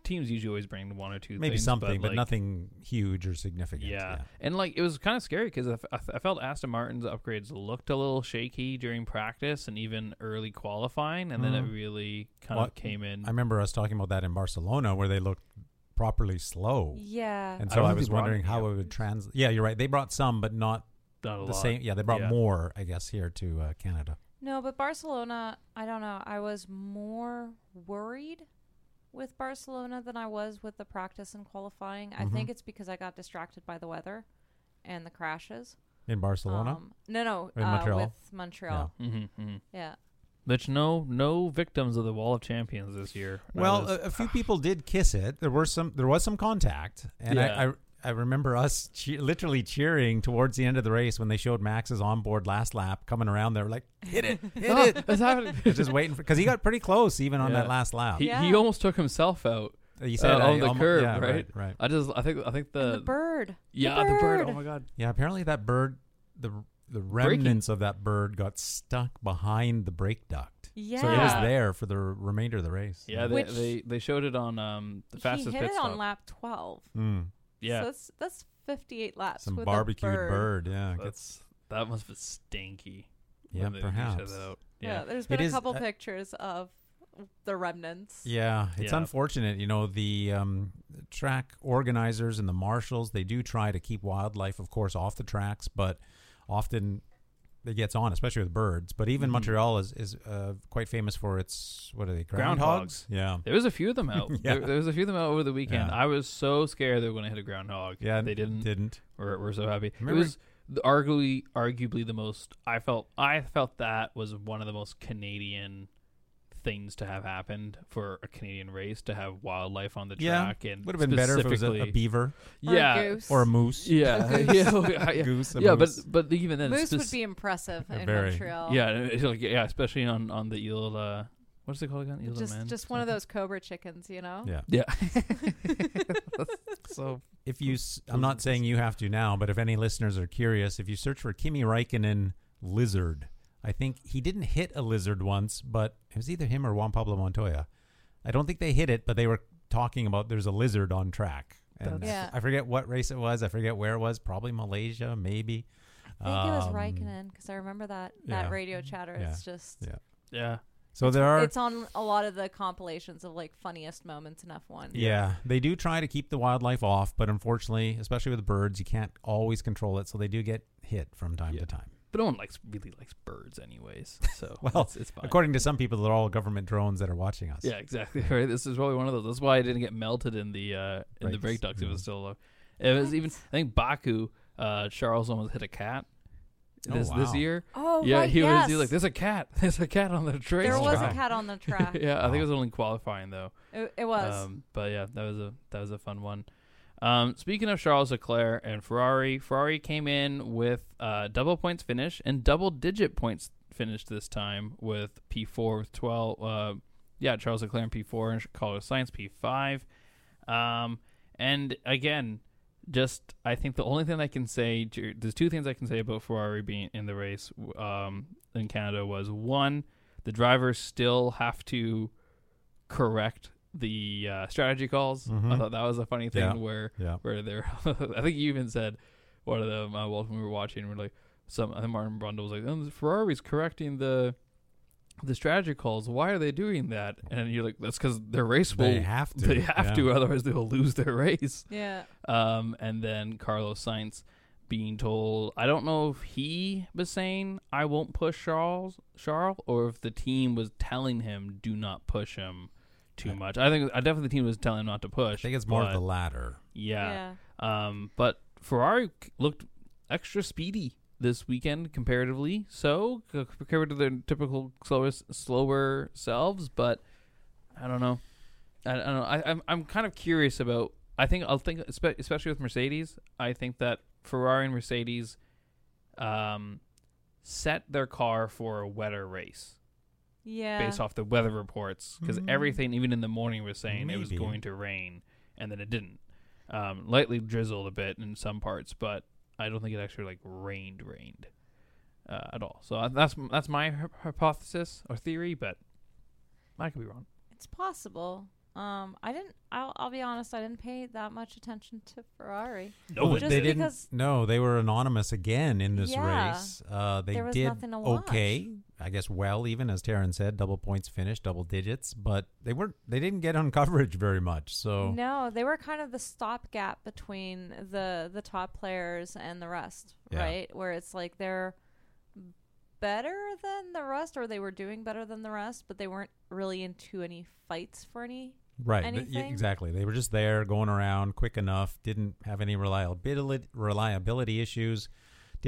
teams usually always bring one or two maybe things, something, but, like, nothing huge or significant. Yeah. and like it was kind of scary because I, f- I f- I felt Aston Martin's upgrades looked a little shaky during practice and even early qualifying, and then it Mhm. really kind Well, of came in. I remember us talking about that in Barcelona where they looked properly slow. Yeah. And so don't I, was they brought wondering how yeah. it would translate. Yeah, you're right. They brought some, but not not a the lot. same. Yeah, they brought Yeah. more, I guess, here to uh, Canada. No, but Barcelona, I don't know. I was more worried with Barcelona than I was with the practice and qualifying. I Mhm. think it's because I got distracted by the weather and the crashes. In Barcelona? Um, no, no, In uh, Montreal? with Montreal. Mm-hmm, mm-hmm. Yeah. But no, no victims of the Wall of Champions this year. Well, was- a, a few people did kiss it. There were some. There was some contact, and Yeah. I I remember us che- literally cheering towards the end of the race when they showed Max's onboard last lap coming around. They were like, "Hit it, hit Oh, it!" it's happening. Just waiting for because he got pretty close even on Yeah. that last lap. He, he almost took himself out. He said uh, on the almo- curb, yeah, right? right? I just, I think, I think the, the bird. yeah, the bird. bird. Oh my god. Yeah, apparently that bird, the the remnants of that bird got stuck behind the brake duct. Yeah. So it was there for the remainder of the race. Yeah, they, Which- they they showed it on um the fastest he hit pit it stop. on lap 12. Mm. Yeah, So that's, that's 58 laps. Some with barbecued a bird. bird. Yeah, that's that must be stinky. yeah, when they set perhaps. out. Yeah. Yeah, there's It been a is, couple uh, pictures of the remnants. Yeah, it's Yeah. unfortunate. You know, the um, track organizers and the marshals, they do try to keep wildlife, of course, off the tracks, but often it gets on, especially with birds. But even Mhm. Montreal is, is uh, quite famous for its, what are they, Groundhogs. groundhogs? Yeah. There was a few of them out. Yeah. there, there was a few of them out over the weekend. Yeah. I was so scared they were going to hit a groundhog. Yeah, they didn't. Didn't. We're, we're so happy. Remember- it was arguably arguably the most. I felt I felt that was one of the most Canadian things to have happened for a Canadian race to have wildlife on the Yeah, track and Would have been better if it was a, a specifically- beaver Or a yeah goose. or a moose. yeah A yeah goose. yeah, yeah. Goose, a yeah but moose. but even then Moose spec- would be impressive in very. Montreal. yeah it's like, yeah especially on on the eel uh what's it called again Ile de Just Man? just one of those cobra chickens, you know? Yeah. yeah so If you, s- I'm not saying you have to now, but if any listeners are curious, if you search for Kimi Räikkönen lizard, I think he didn't hit a lizard once, but it was either him or Juan Pablo Montoya. I don't think they hit it, but they were talking about there's a lizard on track. And Yeah. I forget what race it was. I forget where it was. Probably Malaysia, maybe. I think it was Um, Raikkonen because I remember that that yeah. radio chatter. Yeah. It's just Yeah. yeah So there are. it's on a lot of the compilations of like funniest moments in F1. Yeah, they do try to keep the wildlife off, but unfortunately, especially with birds, you can't always control it, so they do get hit from time Yeah. to time. But no one likes really likes birds anyways so Well, it's, it's fine According to some people, they're all government drones that are watching us. Yeah, exactly. Right. This is probably one of those. That's why I didn't get melted in the uh, in the Brakes, brake ducts. It was still. Uh, it was even. I think Baku. Uh, Charles almost hit a cat. Oh, This this year. Oh, yeah, right, he was. yes. He was like, "There's a cat. There's a cat on the trace." there was Wow. a cat on the track. yeah, I think it was only qualifying though. it, it was. Um, but yeah, that was a that was a fun one. Um, speaking of Charles Leclerc and Ferrari, Ferrari came in with uh, double points finish and double digit points finish this time with P4 with 12. Uh, yeah, Charles Leclerc in P4 and Carlos Sainz P5. Um, and again, just I think the only thing I can say, there's two things I can say about Ferrari being in the race um, in Canada was one, the drivers still have to correct the uh, strategy calls. I Mhm. thought that was a funny thing Yeah. where Yeah. where they're. I think you even said one of them uh, while we were watching. We're like some. I think Martin Brundle was like, oh, "Ferrari's correcting the the strategy calls. Why are they doing that?" And you're like, "That's because their race will. They have to. They have yeah. to, otherwise they will lose their race." yeah. Um, and then Carlos Sainz being told, I don't know if he was saying I won't push Charles, Charles, or if the team was telling him do not push him too I- much. I think I definitely the team was telling him not to push. I think it's more of but- the latter. yeah. Um, but Ferrari c- looked extra speedy this weekend comparatively, so c- compared to their typical slower slower selves. But I don't know. I, I don't know. I, I'm I'm kind of curious about. I think I'll think espe- especially with Mercedes. I think that Ferrari and Mercedes, um, set their car for a wetter race Yeah. based off the weather reports because Mm. everything, even in the morning, was saying it was going to rain, and then it didn't. Um, lightly drizzled a bit in some parts, but I don't think it actually like rained, rained uh, at all. So uh, that's that's my hypothesis or theory, but I could be wrong. It's possible. Um, I didn't. I'll, I'll be honest. I didn't pay that much attention to Ferrari. No, Just they didn't. No, they were anonymous again in this Yeah. race. Uh, they did nothing to watch. okay, I guess. Well, even as Teryn said, double points finish, double digits, but they weren't. They didn't get on coverage very much. So No, they were kind of the stopgap between the the top players and the rest, Yeah. right? Where it's like they're better than the rest, or they were doing better than the rest, but they weren't really into any fights for any. Right, anything? exactly. They were just there, going around quick enough. Didn't have any reliability reliability issues.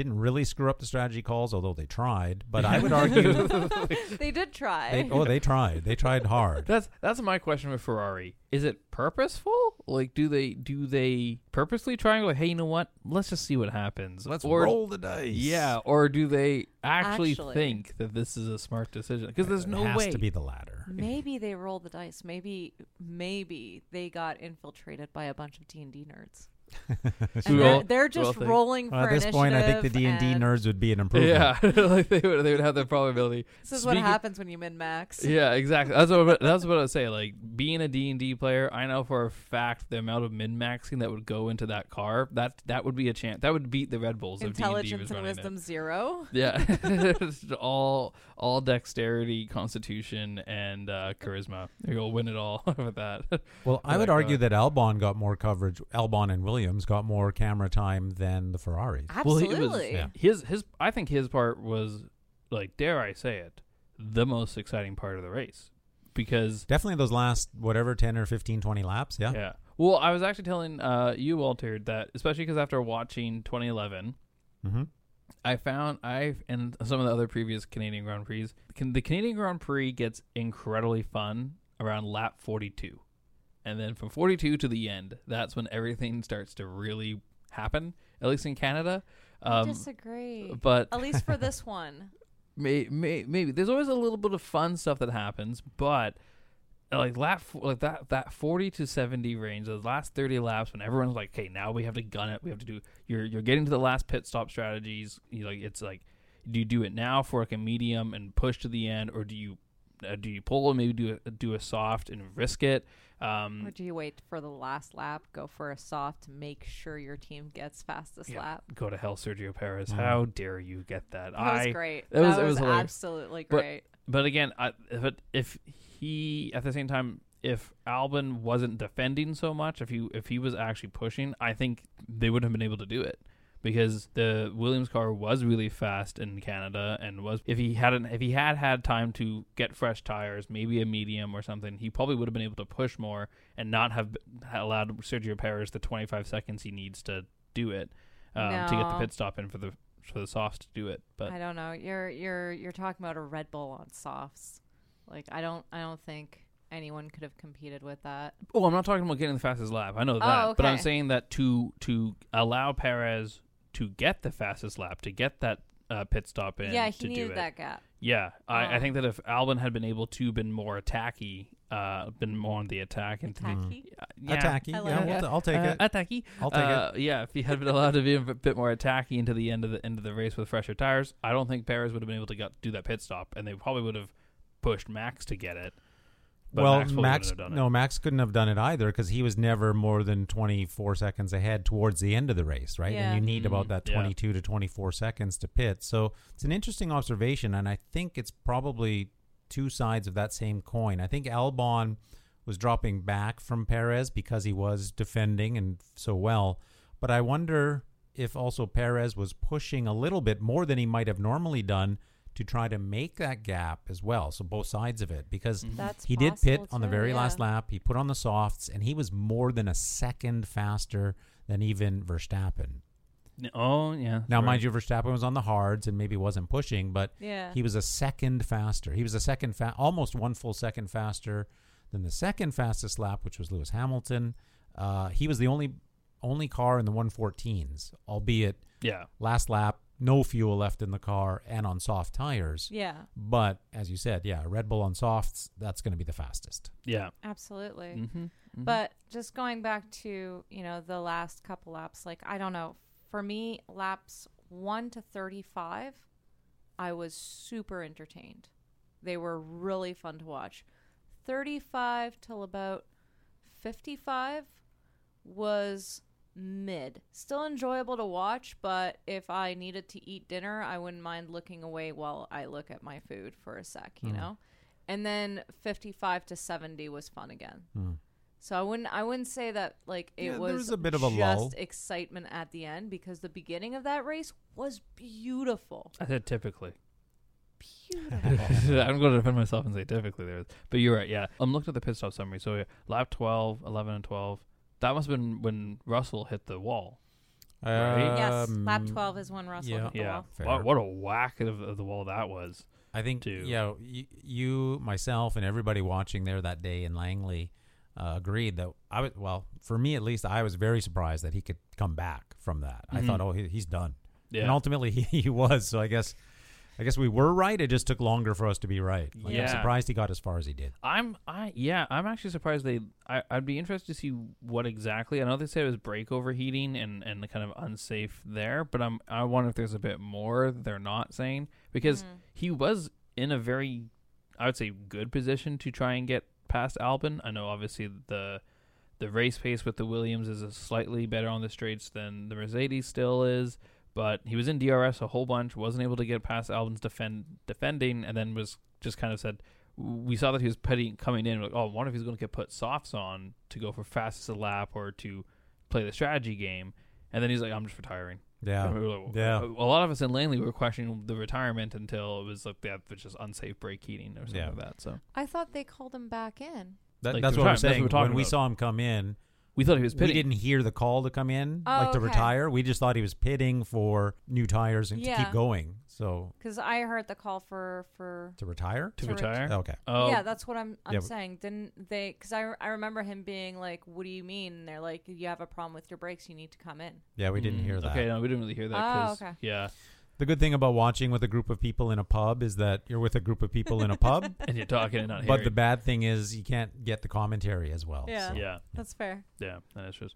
Didn't really screw up the strategy calls, although they tried. But I would argue, they did try. they, oh, they tried. They tried hard. That's that's my question with Ferrari. Is it purposeful? Like, do they do they purposely try and go? Hey, you know what? Let's just see what happens. Let's or, roll the dice. Yeah, or do they actually, Actually. think that this is a smart decision? Because there's it no has way. to be the latter. maybe they rolled the dice. Maybe maybe they got infiltrated by a bunch of D and D nerds. We And they're, they're just think- rolling Well, for at this point, I think the d&d nerds would be an improvement. yeah, like they would they would have the probability. This is Speaking- what happens when you min max. Yeah, exactly. That's what that's what I would say. Like being a D and D player, I know for a fact the amount of min maxing that would go into that car that that would be a chance that would beat the Red Bulls if D&D was Intelligence and running it. wisdom zero. Yeah, all all dexterity, constitution, and uh, charisma. You'll win it all with that. Well, I would argue God. that Albon got more coverage. Albon and Williams got more camera time than the Ferraris. Well, he Absolutely. was- Yeah. his his I think his part was like dare I say it, the most exciting part of the race because Definitely those last whatever 10 or 15 20 laps, yeah. Yeah. Well, I was actually telling uh, you, Walter, that especially because after watching 2011, Mhm. I found I and some of the other previous Canadian Grand Prix, can, the Canadian Grand Prix gets incredibly fun around lap 42, and then from 42 to the end, that's when everything starts to really happen. At least in Canada. I Um, disagree. but At least for this one. may, may, maybe there's always a little bit of fun stuff that happens, but like lap like that that 40 to 70 range, those last 30 laps when everyone's like, "Okay, now we have to gun it. We have to do you're you're getting to the last pit stop strategies. You like it's like do you do it now for like a medium and push to the end or do you uh, do you pull and maybe do a, do a soft and risk it? Um, Or do you wait for the last lap, go for a soft, make sure your team gets fastest Yeah. lap? go to hell, Sergio Perez. Mm. How dare you get that? That I was great. that was- that it was, was absolutely great. But again, I, but if he at the same time, if Albon wasn't defending so much, if he if he was actually pushing, I think they would have been able to do it because the Williams car was really fast in Canada and was if he hadn't if he had had time to get fresh tires, maybe a medium or something, he probably would have been able to push more and not have allowed Sergio Perez the 25 seconds he needs to do it um, to get the pit stop in for the for the softs to do it. But I don't know. You're you're you're talking about a Red Bull on softs. Like I don't I don't think anyone could have competed with that. Oh, I'm not talking about getting the fastest lap. I know that, but I'm Oh, saying that to to allow Perez to get the fastest lap, to get that uh, pit stop in, yeah, to he do needed it. that gap. Yeah, I, I Oh. think that if Albon had been able to been more attacky, uh, been more on the attack and to Tacky. uh, yeah, Attacky. I yeah, like we'll t- I'll take uh, it. Attacky. I'll take uh, Yeah, if he had been allowed to be a bit more attacky into the end of the end of the race with fresher tires, I don't think Perez would have been able to got, do that pit stop, and they probably would have pushed Max to get it. But well, Max, Max, have done it. no, Max couldn't have done it either because he was never more than 24 seconds ahead towards the end of the race, right? Yeah. And you need about Mhm, that yeah. 22 to 24 seconds to pit. So it's an interesting observation, and I think it's probably two sides of that same coin. I think Albon was dropping back from Perez because he was defending and so well, but I wonder if also Perez was pushing a little bit more than he might have normally done to try to make that gap as well. So both sides of it because Mhm. That's he did pit possible on the too, very yeah. last lap. He put on the softs, and he was more than a second faster than even Verstappen. Oh yeah. Now, right. mind you, Verstappen was on the hards and maybe wasn't pushing, but Yeah. he was a second faster. He was a second, fa- almost one full second faster than the second fastest lap, which was Lewis Hamilton. Uh, he was the only only car in the 114s, albeit Yeah. last lap, no fuel left in the car and on soft tires. yeah. But as you said, yeah, Red Bull on softs, that's going to be the fastest. Yeah. Absolutely. Mm-hmm. But just going back to, you know, the last couple laps, like, I don't know. For me, laps 1 to 35, I was super entertained. They were really fun to watch. 35 till about 55 was mid. Still enjoyable to watch, but if I needed to eat dinner, I wouldn't mind looking away while I look at my food for a sec, you Mm. know? And then 55 to 70 was fun again. Mm. So I wouldn't I wouldn't say that like it Yeah, there was, was a bit of a just lull. excitement at the end because the beginning of that race was beautiful. I said typically. Beautiful. I'm going to defend myself and say typically there is. But you're right, yeah. I'm looking at the pit stop summary. So yeah, lap 12, 11, and 12. That must have been when Russell hit the wall. Right? yes, lap Um, 12 is when Russell yeah. hit the yeah. wall. Fair. What, what a whack of, of the wall that was. I think to- yeah, y- you, myself, and everybody watching there that day in Langley uh, agreed that I was well for me at least. I was very surprised that he could come back from that. I Mhm. thought, oh, he, he's done, Yeah. and ultimately he, he was. So I guess, I guess we were right. It just took longer for us to be right. Like, I'm Yeah. surprised he got as far as he did. I'm I yeah, I'm actually surprised they I, I'd be interested to see what exactly I know they said it was brake overheating and, and kind of unsafe there, but I'm I wonder if there's a bit more they're not saying. Because Mhm. he was in a very I would say good position to try and get past Albon. I know obviously the the race pace with the Williams is a slightly better on the straights than the Mercedes still is, but he was in DRS a whole bunch, wasn't able to get past Albon's defend defending, and then was just kind of said we saw that he was putting coming in like, oh, I wonder if he's going to get put softs on to go for fastest a lap or to play the strategy game, and then he's like, I'm just retiring. Yeah, we like, Yeah. A, a lot of us in Langley were questioning the retirement until it was like that was just unsafe brake heating or something Yeah. like that. So I thought they called him back in. that, Like that's what I'm that's what saying. we're talking when we about. saw him come in, we thought he was we didn't hear the call to come in, Oh, like to okay. retire. We just thought he was pitting for new tires and to keep going. So Because I heard the call for for to retire. to to ret- retire. Okay. Oh, yeah, that's what I'm I'm Yeah, saying. Didn't they? Because I, I remember him being like, "What do you mean?" And they're like, "You have a problem with your brakes. You need to come in." Yeah, we didn't Mm, hear that. Okay, no, we didn't really hear that. Oh, 'cause- okay. Yeah, The good thing about watching with a group of people in a pub is that you're with a group of people in a pub. and you're talking and not but hearing. the bad thing is you can't get the commentary as well. Yeah. so- yeah, That's fair. yeah, that is true.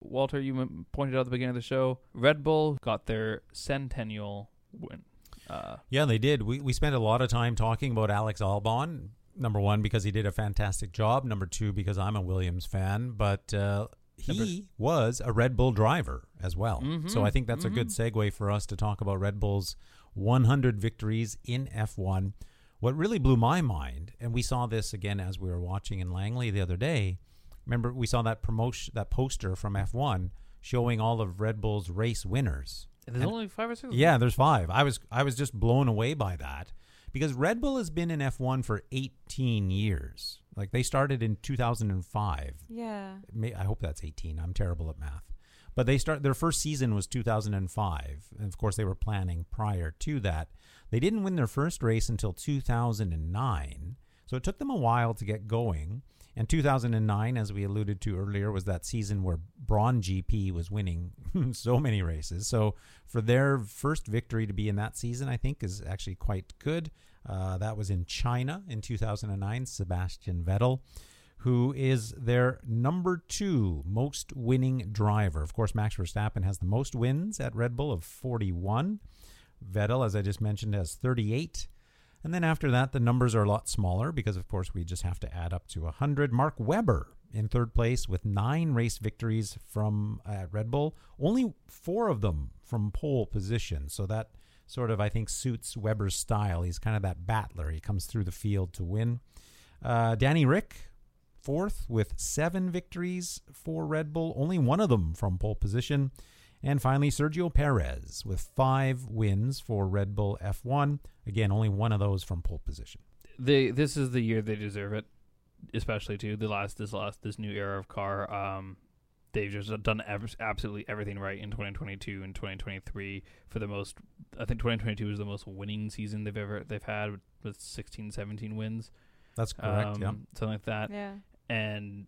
Walter, you pointed out at the beginning of the show, Red Bull got their centennial win. Uh, Yeah, they did. We we spent a lot of time talking about Alex Albon. Number one, because he did a fantastic job. Number two, because I'm a Williams fan. But uh, he was a Red Bull driver as well. Mhm, So I think that's a good segue for us to talk about Red Bull's 100 victories in F1. What really blew my mind, and we saw this again as we were watching in Langley the other day. Remember, we saw that promotion, that poster from F1 showing all of Red Bull's race winners. there's And- only five or six. Yeah, there's five. I was I was just blown away by that because Red Bull has been in F1 for 18 years. Like they started in 2005. Yeah. May, I hope that's 18. I'm terrible at math. But they start their first season was 2005, and of course they were planning prior to that. They didn't win their first race until 2009, so it took them a while to get going. And 2009, as we alluded to earlier, was that season where Brawn GP was winning so many races. So for their first victory to be in that season, I think is actually quite good. Uh, that was in China in 2009. Sebastian Vettel who is their number two most winning driver. Of course, Max Verstappen has the most wins at Red Bull of 41. Vettel, as I just mentioned, has 38. And then after that, the numbers are a lot smaller because, of course, we just have to add up to 100. Mark Webber in third place with nine race victories from uh, Red Bull, only four of them from pole position. So that sort of, I think, suits Webber's style. He's kind of that battler. He comes through the field to win. Uh, Danny Rick, fourth with seven victories for Red Bull, only one of them from pole position. And finally, Sergio Perez with five wins for Red Bull F1. Again, only one of those from pole position. they this is the year they deserve it, especially too the last this last this new era of car. Um, they've just done ev- absolutely everything right in 2022 and 2023 for the most. I think 2022 was the most winning season they've ever they've had with, with 16, 17 wins, That's correct. um, yeah. something like that, Yeah. and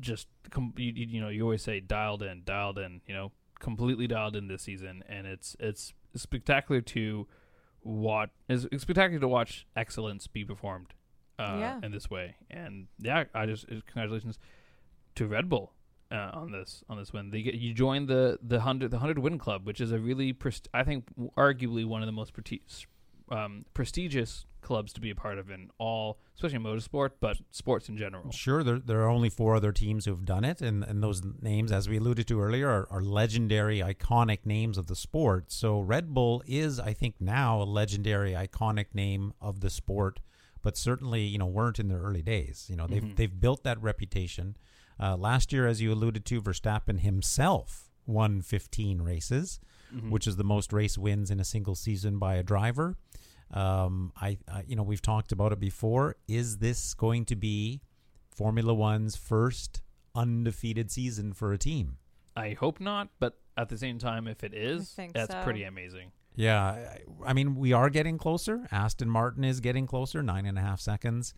just com- you, you you know you always say dialed in, dialed in, you know, completely dialed in this season, and it's it's spectacular to watch. It's it's spectacular to watch excellence be performed uh, Yeah. in this way. And yeah, I just congratulations to Red Bull uh, on this on this win. They get you joined the the hundred the hundred win club, which is a really prest- I think arguably one of the most presti- um, prestigious clubs to be a part of in all, especially motorsport, but sports in general. Sure, there, there are only four other teams who've done it, and, and those names, as we alluded to earlier, are, are legendary, iconic names of the sport. So Red Bull is, I think, now a legendary, iconic name of the sport, but certainly, you know, weren't in their early days. You know, they've Mhm. they've built that reputation. Uh, last year, as you alluded to, Verstappen himself won 15 races, Mhm. which is the most race wins in a single season by a driver. Um, I, I, you know, we've talked about it before. Is this going to be Formula One's first undefeated season for a team? I hope not, but at the same time, if it is, that's so. pretty amazing. Yeah, I, I mean, we are getting closer. Aston Martin is getting closer, nine and a half seconds.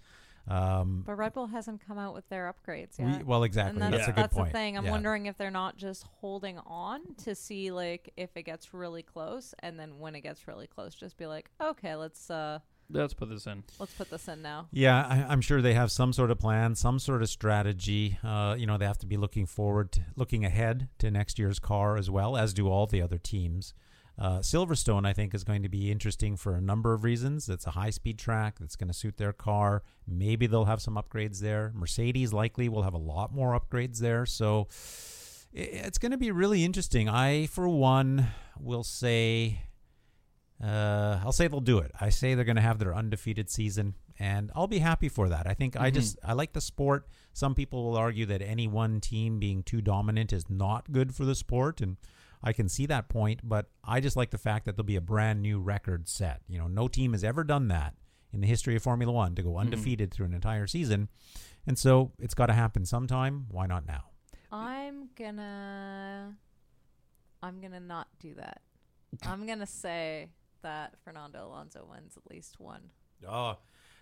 Um, But Red Bull hasn't come out with their upgrades we, yet. well, exactly. And That's, that's, a good that's point. the thing. I'm Yeah. wondering if they're not just holding on to see like if it gets really close, and then when it gets really close, just be like, okay, let's uh Let's put this in. let's put this in now. Yeah, I, I'm sure they have some sort of plan, some sort of strategy. Uh, you know, they have to be looking forward, to, looking ahead to next year's car as well, as do all the other teams. Uh, Silverstone, I think, is going to be interesting for a number of reasons. It's a high speed track that's going to suit their car. Maybe they'll have some upgrades there. Mercedes likely will have a lot more upgrades there. So it's going to be really interesting. I, for one, will say uh, I'll say they'll do it. I say they're going to have their undefeated season, and I'll be happy for that. I think I Mhm. just I like the sport. Some people will argue that any one team being too dominant is not good for the sport, and I can see that point. But I just like the fact that there'll be a brand new record set. You know, no team has ever done that in the history of Formula One to go mm-hmm. undefeated through an entire season, and so it's got to happen sometime. Why not now? I'm gonna I'm gonna not do that. I'm gonna say that Fernando Alonso wins at least one. Oh,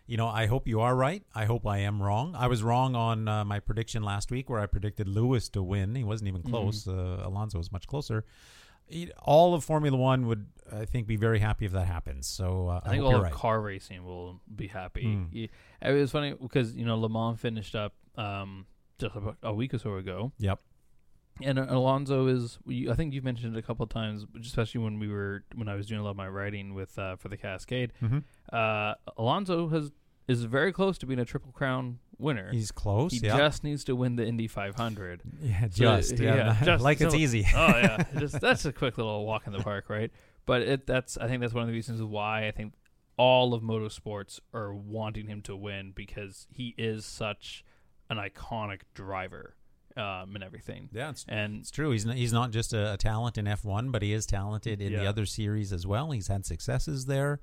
you know, I hope you are right. I hope I am wrong. I was wrong on uh, my prediction last week where I predicted Lewis to win. He wasn't even close. Uh, Alonso was much closer. It- all of Formula One would, I think, be very happy if that happens. So uh, I I, think all of right. car racing will be happy. Mm. It was funny because you know Le Mans finished up um, just a week or so ago, yep. And uh, Alonso is. I think you've mentioned it a couple of times, especially when we were when I was doing a lot of my writing with uh, for the Cascade. hmm Uh, Alonso has is very close to being a triple crown winner. He's close. he yeah. just needs to win the Indy 500. yeah, so, just. yeah, yeah, just- like it's easy. oh yeah, just that's a quick little walk in the park, right? But it that's I think that's one of the reasons why I think all of motorsports are wanting him to win because he is such an iconic driver um, and everything. yeah, it's, And it's true. He's not, he's not just a, a talent in F1, but he is talented in the other series as well. He's had successes there.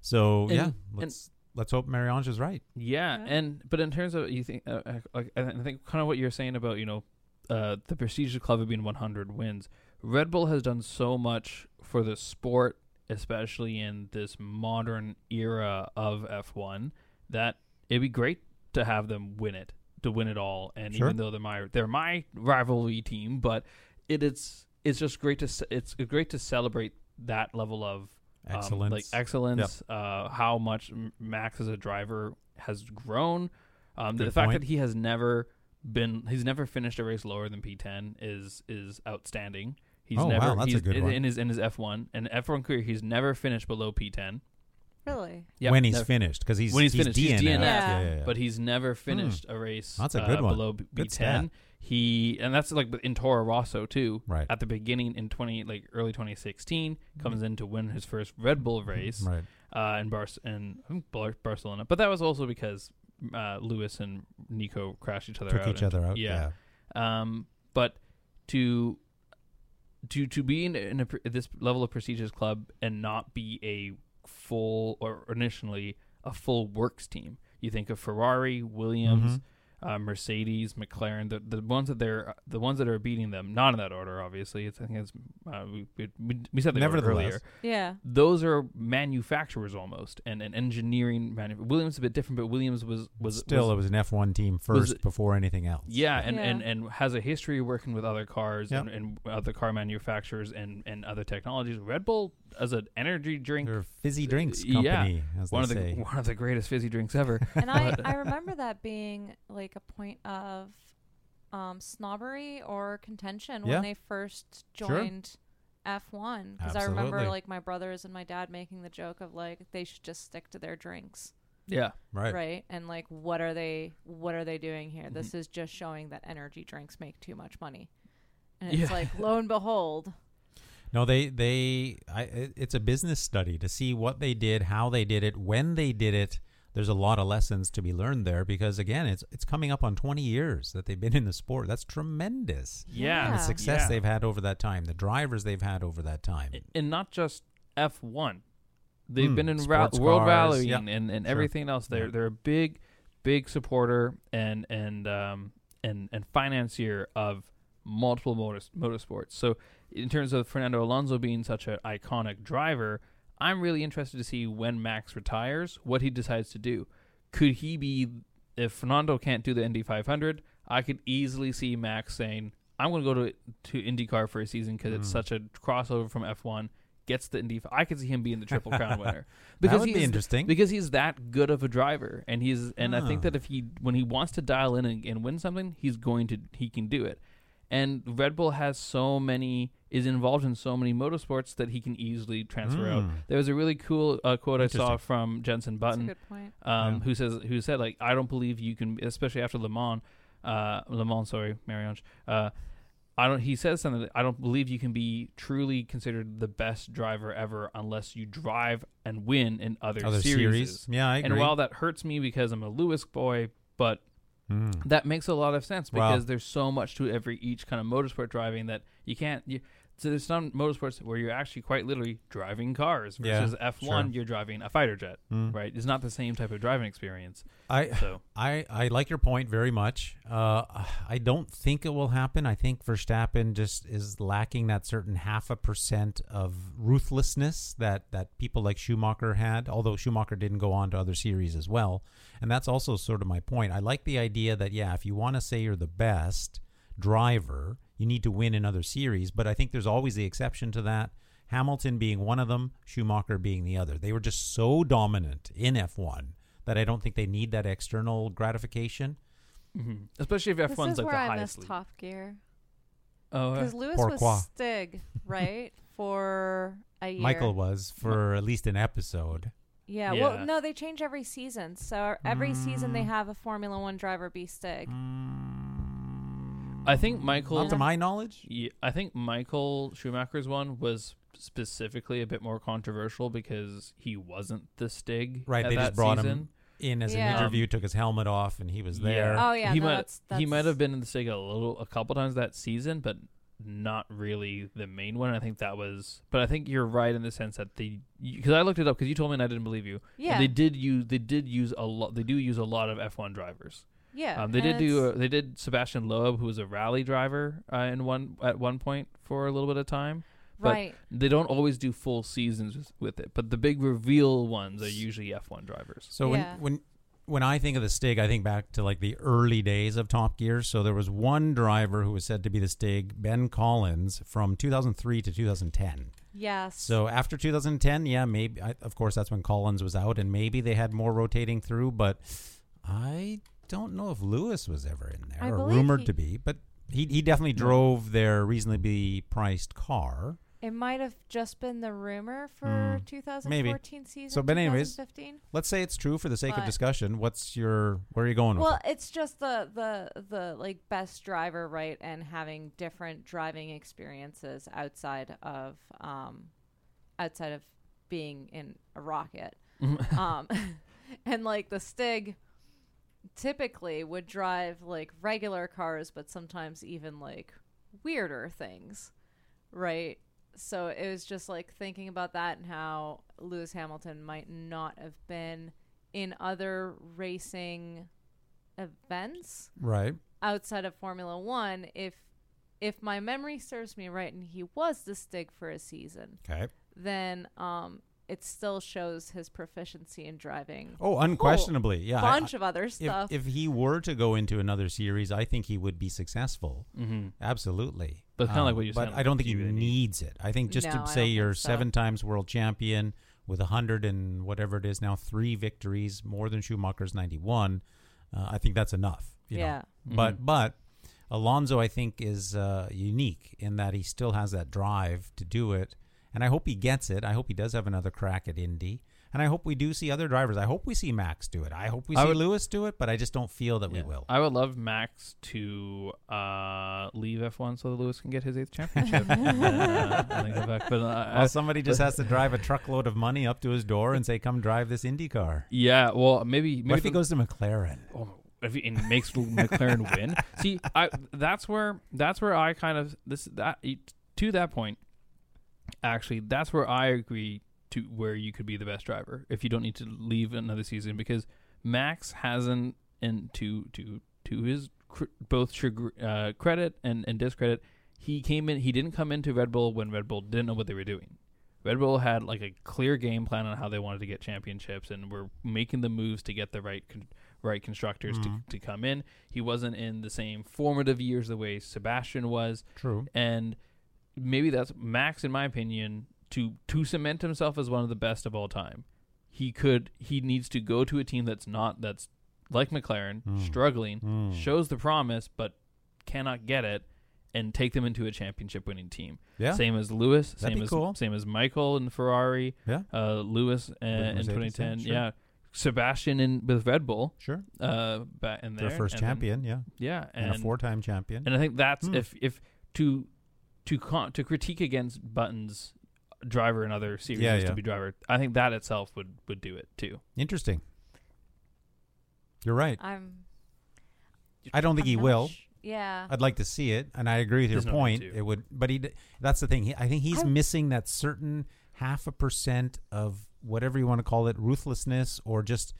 So, And- yeah, let's, let's hope Marie-Ange is right. yeah, Yeah. and but in terms of you think, uh, uh, like I I think kind of what you're saying about you know uh, the prestigious club of being 100 wins. Red Bull has done so much for the sport, especially in this modern era of F1, that it'd be great to have them win it, to win it all. And Sure. even though they're my they're my rivalry team, but it's it's just great to it's great to celebrate that level of um, Excellence. like excellence, uh, how much Max as a driver has grown. Um, the fact that he has never been, he's never finished a race lower than P10 is is outstanding. He's Oh, wow, never, that's a he's, good in, one. in his in his F1 and F1 career, he's never finished below P10. Really? Yep, when he's never- finished, because he's When he's finished, he's DNF. DNF. Yeah, Yeah. yeah, yeah. but he's never finished a race. That's a uh, good one. below B- B10. He and that's like in Toro Rosso too. Right. At the beginning in 20 like early 2016 comes in to win his first Red Bull race Right. uh, in Bar- in I think Bar- Barcelona. But that was also because uh, Lewis and Nico crashed each other Took out. each other out. Yeah. Yeah. Um, but to to to be in, in a, pre- this level of prestigious club and not be a full or initially a full works team. You think of Ferrari, Williams, Mhm. Uh, Mercedes, McLaren, the the ones that they're the ones that are beating them, not in that order, obviously. It's, I think it's uh, we, we we said they were Nevertheless. earlier Yeah. those are manufacturers almost and, and engineering manu- Williams is a bit different but Williams was was Still, was, it was an F1 team first it- before anything else. yeah, and, Yeah. and and has a history of working with other cars Yep. and, and other car manufacturers and and other technologies Red Bull as an energy drink They're fizzy drinks Yeah. company, as one they of the say. one of the greatest fizzy drinks ever And I, I remember that being like a point of um, snobbery or contention Yeah. when they first Sure. joined F1 because I remember Absolutely. like my brothers and my dad making the joke of like they should just stick to their drinks, Yeah. Right. right? And like what are they what are they doing here? Mm-hmm. This is just showing that energy drinks make too much money. And it's Yeah. like lo and behold, No, they they I, it- it's a business study to see what they did, how they did it, when they did it. There's a lot of lessons to be learned there because again, it's it's coming up on 20 years that they've been in the sport. That's tremendous. Yeah. And the success Yeah. they've had over that time, the drivers they've had over that time. and not just F1. They've Hmm, been in ra- World Rallying and, and Sure. everything else. They're they're a big, big supporter and and um and and financier of multiple motor, motorsports. So in terms of Fernando Alonso being such an iconic driver, I'm really interested to see when Max retires, what he decides to do. Could he be if Fernando can't do the Indy 500? I could easily see Max saying, "I'm going to go to to IndyCar for a season because it's Mm. such a crossover from F1." Gets the Indy. I could see him being the Triple Crown winner because he's be interesting. because he's that good of a driver, and he's and I think Ah. that if he when he wants to dial in and, and win something, he's going to he can do it. And Red Bull has so many is involved in so many motorsports that he can easily transfer out. Mm. There was a really cool uh, quote I saw from Jenson that's a Button, good point. um, Yeah. who says who said like I don't believe you can, especially after Le Mans, uh, Le Mans, sorry, Marie-Ange. Uh, I don't. He says something. That I don't believe you can be truly considered the best driver ever unless you drive and win in other, Other series. series. Yeah, I agree. And while that hurts me because I'm a Lewis boy, but Mm. that makes a lot of sense Wow. because there's so much to every each kind of motorsport driving that you can't. You, so there's some motorsports where you're actually quite literally driving cars Yeah, versus F1 sure. you're driving a fighter jet, Mm. right? It's not the same type of driving experience. I So I, I like your point very much. Uh, I don't think it will happen. I think Verstappen just is lacking that certain half a percent of ruthlessness that, that people like Schumacher had, although Schumacher didn't go on to other series as well. And that's also sort of my point. I like the idea that, yeah, if you want to say you're the best driver, you need to win in other series. But I think there's always the exception to that. Hamilton being one of them, Schumacher being the other. They were just so dominant in F1 that I don't think they need that external gratification. mhm. especially if This F1's is like where the I miss highest. league. Top Gear Oh, uh, because Lewis Pourquoi? was Stig, right, for a year. Michael was for at least an episode. Yeah, Yeah. well, no, they change every season. So every season they Mm. have a Formula One driver be Stig. I think Michael- not to my knowledge. Yeah, I think Michael Schumacher's one was specifically a bit more controversial because he wasn't the Stig. Right, at they that just brought season. him in as Yeah. an interview, took his helmet off, and he was there. Oh yeah, he no, might that's, he might have been in the Stig a little a couple times that season, but not really the main one. I think that was, but I think you're right in the sense that the because I looked it up because you told me and I didn't believe you. And Yeah, they did use they did use a lot. They do use a lot of F1 drivers. Yeah. Um, they did do it's- a, they did Sébastien Loeb, who was a rally driver uh, in one at one point for a little bit of time. but- right. They don't always do full seasons with, with it, but the big reveal ones are usually F1 drivers. So Yeah. when when when I think of the Stig, I think back to like the early days of Top Gear. So there was one driver who was said to be the Stig, Ben Collins, from 2003 to 2010. Yes. So after 2010, yeah, maybe I, of course that's when Collins was out, and maybe they had more rotating through. But I don't know if Lewis was ever in there, I or rumored he- to be. But he he definitely drove their reasonably priced car. it might have just been the rumor for Mm, 2014 season. So, but anyways, 2015. Let's say it's true for the sake of discussion. What's your where are you going Well, with it? it's just the the the like best driver, right? And having different driving experiences outside of um outside of being in a rocket. um and like the Stig typically would drive like regular cars but sometimes even like weirder things, right? So it was just like thinking about that and how Lewis Hamilton might not have been in other racing events Right. outside of Formula 1 if if my memory serves me right and he was the Stig for a season Okay. then um it still shows his proficiency in driving Oh, unquestionably, yeah. I- bunch of other stuff if he were to go into another series, I think he would be successful. hmm Absolutely. But kinda like Um, what you said. But I don't think he do needs it. I think just No, to say you're so. seven times world champion with a hundred and whatever it is now, three victories, more than Schumacher's ninety one. Uh, I think that's enough. you know. yeah But but Alonso, I think, is uh, unique in that he still has that drive to do it, and I hope he gets it. I hope he does have another crack at Indy, and I hope we do see other drivers. I hope we see Max do it. I hope we see would- Lewis do it, but I just don't feel that Yeah. we will. I would love Max to uh, leave F1 so that Lewis can get his eighth championship. uh, and then go back. But uh, Well, somebody just has to drive a truckload of money up to his door and say, "Come drive this Indy car." yeah, well, maybe maybe What if he goes to McLaren? Oh, if he, and makes McLaren win. See, I that's where that's where I kind of this that to that point. Actually, that's where I agree to where you could be the best driver if you don't need to leave another season because Max hasn't and to to to his cr- both chagr- uh, credit and and discredit, he came in. He didn't come into Red Bull when Red Bull didn't know what they were doing. Red Bull had like a clear game plan on how they wanted to get championships, and were making the moves to get the right con- right constructors Mhm. to, to come in. He wasn't in the same formative years the way Sebastian was, True. and maybe that's Max, in my opinion, to to cement himself as one of the best of all time. He could he needs to go to a team that's not that's like McLaren, Mm. struggling, Mm. shows the promise but cannot get it, and take them into a championship winning team. Yeah. Same as Lewis, That'd same as cool. same as Michael in Ferrari, Yeah. uh, Lewis uh, in 2010, yeah, sure. yeah. Sebastian in with Red Bull, Sure. uh, back in there, Their first and then- champion. yeah. yeah, And, and a four-time champion. and I think that's Hmm. if if to to con- to critique against Buttons driver and other series Yeah, yeah. to be driver. I think that itself would would do it too. Interesting. You're right. I'm. I don't think I'm he will. sh- yeah. I'd like to see it, and I agree with your no point. It would, but he. That's the thing. He, I think he's I- missing that certain half a percent of whatever you want to call it, ruthlessness or just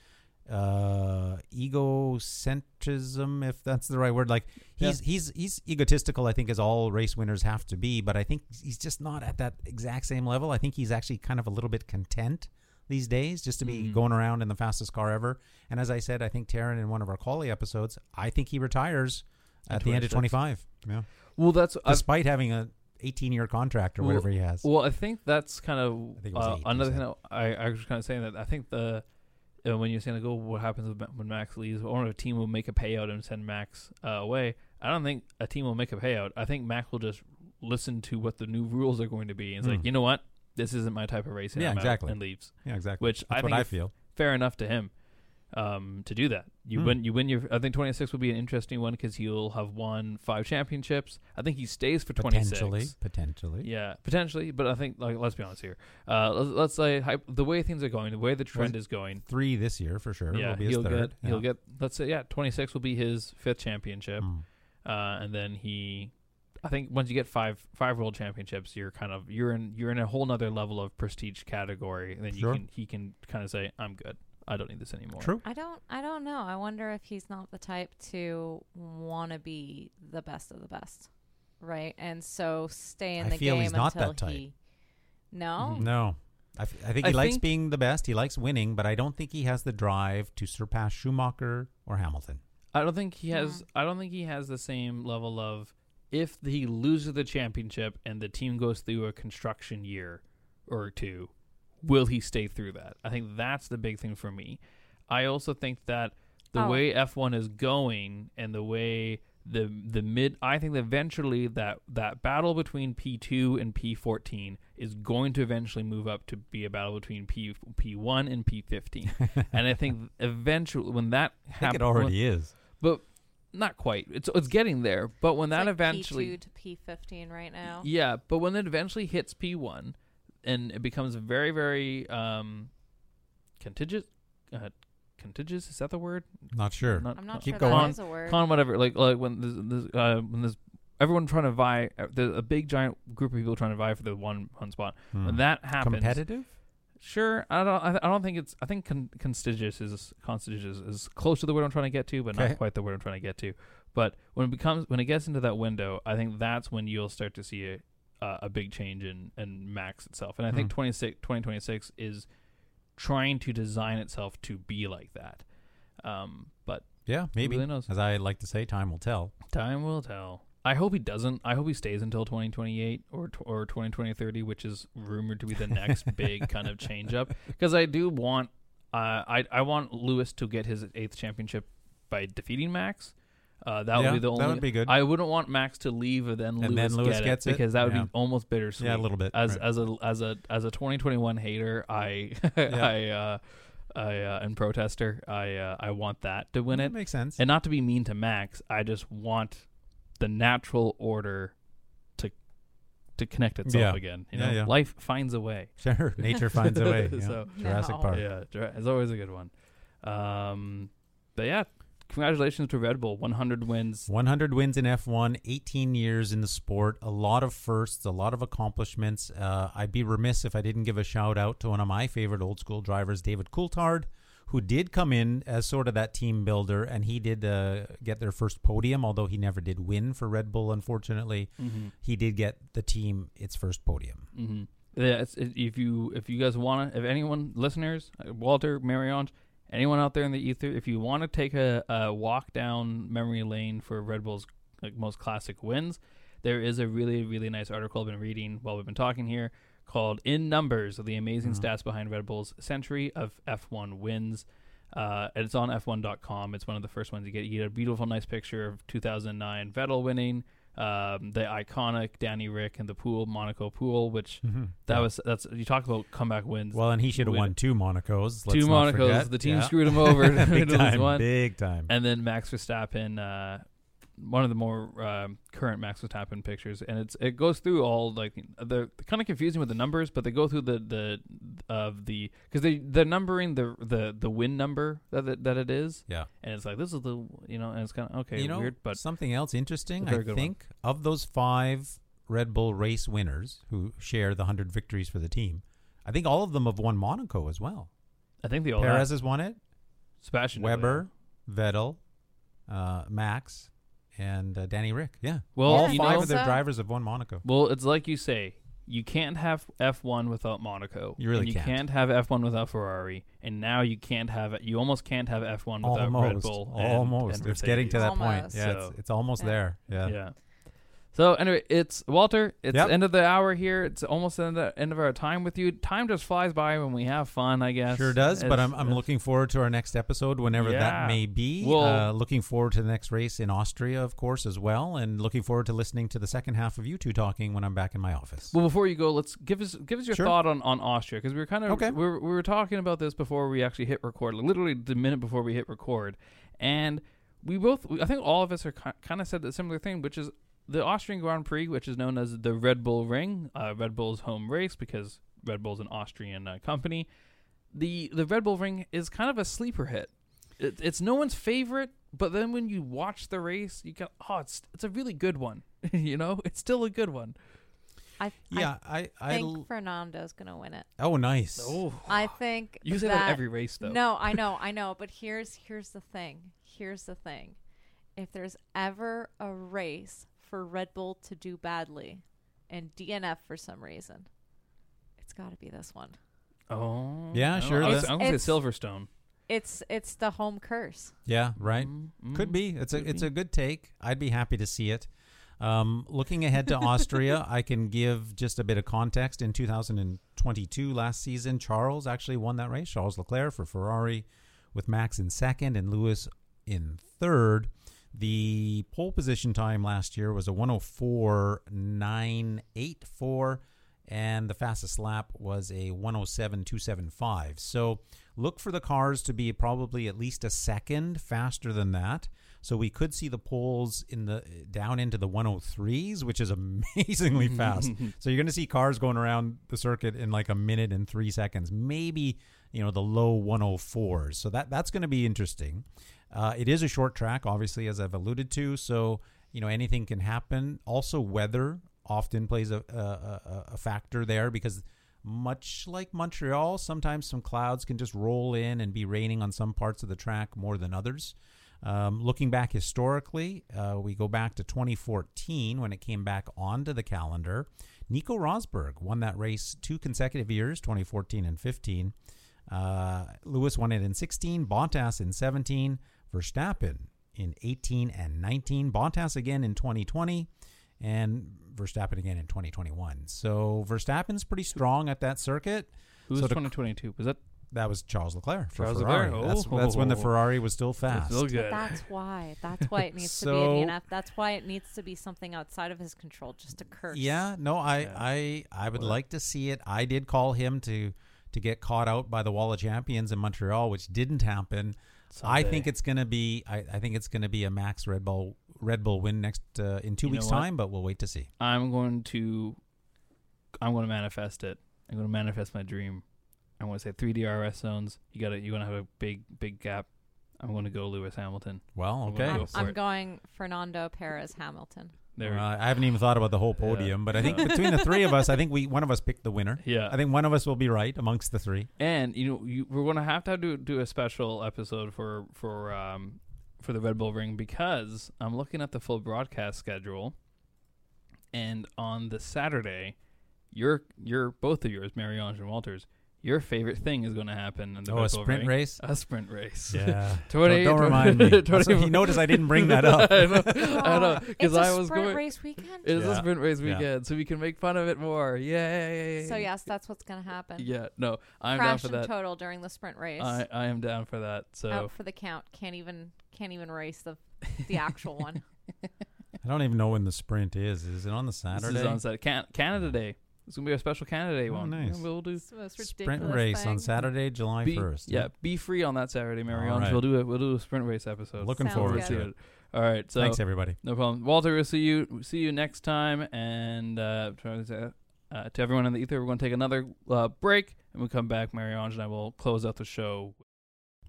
uh egocentrism, if that's the right word. Like he's he's he's egotistical. I think as all race winners have to be, but I think he's just not at that exact same level. I think he's actually kind of a little bit content these days just to be Mhm. going around in the fastest car ever. And as I said, I think Teryn in one of our Quali episodes, I think he retires At the end of 25. Yeah. Well, that's Despite having a 18 year contract or Well- whatever he has. well. I think that's kind of think uh, another thing. I I was kind of saying that I think the uh, when you're saying like, oh, what happens when Max leaves, or a team will make a payout and send Max uh, away. I don't think a team will make a payout. I think Max will just listen to what the new rules are going to be and it's like, Hmm. you know what, this isn't my type of racing. Yeah, I'm out," exactly. and leaves. yeah, exactly. which That's I what think I feel. fair enough to him um, to do that. You Hmm. win. You win your. I think 26 will be an interesting one because he'll have won five championships. I think he stays for 26. Potentially. Potentially. Yeah, potentially. But I think, like, let's be honest here. Uh, let's, let's say the way things are going, the way the trend is going. Three this year for sure. Yeah, will be his he'll get. Yeah. He'll get. Let's say, yeah, 26 will be his fifth championship, Mm. uh, and then he. I think once you get five five world championships, you're kind of you're in you're in a whole nother level of prestige category, and then you can he can kind of say, "I'm good. I don't need this anymore." True. I don't. I don't know. I wonder if he's not the type to want to be the best of the best, right? And so stay in I the feel game he's not until that type. he. No. Mhm. No. I, f- I think I he likes think- being the best. He likes winning, but I don't think he has the drive to surpass Schumacher or Hamilton. I don't think he has. I don't think he has the same level of if he loses the championship and the team goes through a construction year or two, will he stay through that? I think that's the big thing for me. I also think that the Oh. way F1 is going and the way the the mid I think that eventually that that battle between P2 and P14 is going to eventually move up to be a battle between P P1 and P15. and I think eventually when that I think happens it already is. but not quite. It's it's getting there. But when It's that like eventually, P2 to P15 right now. yeah, but when it eventually hits P one, and it becomes very very um, contagious. Uh, contagious is that the word? Not sure. Not, I'm not Keep sure going. that is a word. Con whatever. Like like when there's, there's, uh, when there's everyone trying to vie. uh, There's a big giant group of people trying to vie for the one one spot. Hmm. When that happens, Competitive? Sure, I don't. I, I don't think it's. I think con- constigious is constigious is close to the word I'm trying to get to, but Okay. not quite the word I'm trying to get to. But when it becomes when it gets into that window, I think that's when you'll start to see a uh, a big change in in Max itself. And I think Hmm. 26, 2026 is trying to design itself to be like that. Um, but Yeah, maybe. really knows? As I like to say, time will tell. time will tell. I hope he doesn't. I hope he stays until 2028 or tw- or 2030, which is rumored to be the next big kind of change up. Because I do want, uh, I I want Lewis to get his eighth championship by defeating Max. Uh, that Yeah, would be the only. that would be good. I wouldn't want Max to leave and then And Lewis, then Lewis get gets it it? because that would Yeah. be almost bittersweet. Yeah, a little bit, As right. as a as a as a 2021 hater, I I uh, I uh, and protester, I uh, I want that to win That it, makes sense. and not to be mean to Max. I just want the natural order to to connect itself Yeah. again. You know, yeah. life finds a way. Sure, nature finds a way. Yeah. So- Jurassic No. Park. Yeah, it's always a good one. Um, but yeah, congratulations to Red Bull, 100 wins. 100 wins in F1, 18 years in the sport, a lot of firsts, a lot of accomplishments. Uh, I'd be remiss if I didn't give a shout out to one of my favorite old school drivers, David Coulthard, who did come in as sort of that team builder, and he did uh, get their first podium, although he never did win for Red Bull, unfortunately. Mm-hmm. He did get the team its first podium. Mm-hmm. Yeah, it's, if you if you guys want to, if anyone listeners, uh, Walter, Marie-Ange, anyone out there in the ether, if you want to take a, a walk down memory lane for Red Bull's like most classic wins, there is a really really nice article I've been reading while we've been talking here called "In Numbers: of The Amazing Mhm. Stats Behind Red Bull's Century of F1 Wins." Uh, and it's on F1.com. It's one of the first ones you get. You get a beautiful, nice picture of 2009 Vettel winning, um, the iconic Danny Rick and the pool Monaco pool, which that Yeah. was that's you talk about comeback wins. Well, and he should have won two Monacos. two Monacos. forget. The team Yeah. screwed him over. big time. one. Big time. And then Max Verstappen, uh, one of the more um, current Max Verstappen pictures, and it's it goes through all like they're kind of confusing with the numbers, but they go through the the of the because they they're numbering the the the win number that it, that it is, yeah. and it's like this is the you know, and it's kind of okay you know, weird, but something else interesting. I good one. think of those five Red Bull race winners who share the hundred victories for the team, I think all of them have won Monaco as well. I think the Perez that, has won it. Sebastian Webber, Vettel, uh, Max, and uh, Danny Rick. Yeah, Well, all you five know- of their So- drivers have won Monaco. Well, it's like you say, you can't have F1 without Monaco. You really and you can't. have F1 without Ferrari, and now you can't have you almost can't have F1 without Red Almost, Bull. and- almost. and it's getting to that point. Yeah, So- it's, it's almost Yeah. there. Yeah. Yeah. So anyway, it's Walter. It's Yep. the end of the hour here. It's almost the end of, end of our time with you. Time just flies by when we have fun. I guess Sure does, but I'm, I'm looking forward to our next episode, whenever Yeah. that may be. Well- uh, looking forward to the next race in Austria, of course, as well, and looking forward to listening to the second half of you two talking when I'm back in my office. Well, before you go, let's give us give us your Sure. thought on, on Austria because we were kind of Okay. we, were, we were talking about this before we actually hit record, literally the minute before we hit record, and we both I think all of us are kind of said the similar thing, which is the Austrian Grand Prix, which is known as the Red Bull Ring, uh, Red Bull's home race because Red Bull's an Austrian uh, company. The the Red Bull Ring is kind of a sleeper hit. It, it's no one's favorite, but then when you watch the race, you go, oh, it's it's a really good one. you know, it's still a good one. I, yeah, I, I I, think l- Fernando's gonna win it. oh nice. Oh, I think you say that, every race though. No, I know, I know, but here's here's the thing. Here's the thing. If there's ever a race for Red Bull to do badly and DNF for some reason, it's got to be this one. Oh, Yeah, sure. I was, that- I'm gonna say It's- Silverstone. It's it's the home curse. Yeah, right. Mm, mm. Could be. It's a it's be. a good take. I'd be happy to see it. Um, looking ahead to Austria, I can give just a bit of context. In 2022, last season, Charles actually won that race. Charles Leclerc for Ferrari, with Max in second and Lewis in third. The pole position time last year was a 104.984, and the fastest lap was a 107.275. So look for the cars to be probably at least a second faster than that. So we could see the poles in the down into the 103s, which is amazingly fast. so you're going to see cars going around the circuit in like a minute and 3 seconds. Maybe, you know, the low 104s. So that that's going to be interesting. Uh, it is a short track, obviously, as I've alluded to. So, you know, anything can happen. Also, weather often plays a, a, a, factor there because much like Montreal, sometimes some clouds can just roll in and be raining on some parts of the track more than others. Um, looking back historically, uh, we go back to 2014 when it came back onto the calendar. Nico Rosberg won that race two consecutive years, 2014 and 15. Uh, Lewis won it in 16, Bottas in 17, Verstappen in 18 and 19, Bottas again in 2020, and Verstappen again in 2021. So Verstappen's pretty strong at that circuit. Who was So 2022? Was that That was Charles Leclerc for Charles Ferrari. Leclerc. That's, that's when the Oh. Ferrari was still fast. Still good. that's why. That's why it needs to be So- a DNF. That's why it needs to be something outside of his control, just a curse. Yeah, no, I, Yeah. I, I would Well- like to see it. I did call him to to get caught out by the Wall of Champions in Montreal, which didn't happen. I think it's going to be. I, I think it's going to be a Max Red Bull Red Bull win next uh, in two You weeks' time, but we'll wait to see. I'm going to I'm going to manifest it. I'm going to manifest my dream. I'm going to say three DRS zones. You got to you're going to have a big big gap. I'm going to go Lewis Hamilton. Well, I'm okay. I'm, go I'm going Fernando Perez Hamilton. There. Uh, I haven't even thought about the whole Yeah. podium, but I think Yeah. between the three of us, I think we one of us picked the winner. yeah. I think one of us will be right amongst the three. And you know, you, we're going to have to do do a special episode for for um for the Red Bull Ring because I'm looking at the full broadcast schedule, and on the Saturday, your your both of yours, Marie-Ange and Walters, your favorite thing is going to happen in the Oh, a sprint Ring. race. A sprint race. Yeah. 20, don't, don't remind me. 20 That's what- he noticed I didn't bring that up. I know, I know, because it's a I was sprint going. race weekend. It is a sprint race Yeah. weekend, so we can make fun of it more. Yay! So yes, that's what's gonna happen. Yeah, no, I'm Crash down for and that. total during the sprint race. I, I am down for that. So Out for the count. Can't even can't even race the the actual one. I don't even know when the sprint is. Is it on the Saturday? this Saturday? is on Saturday. Can- Canada Day. It's gonna be a special Canada Day Oh, one. nice. Yeah, we'll do. It's the most sprint ridiculous race on. Saturday, July first. yeah, be free on that Saturday, Marie-Ange. All right. We'll do it. We'll do a sprint race episode. Looking Sounds forward good. to it. All right. So Thanks, everybody. no problem. Walter, we'll see you. See you next time. And uh, to uh, to everyone in the ether, we're going to take another uh, break, and we'll come back. Marie-Ange and I will close out the show.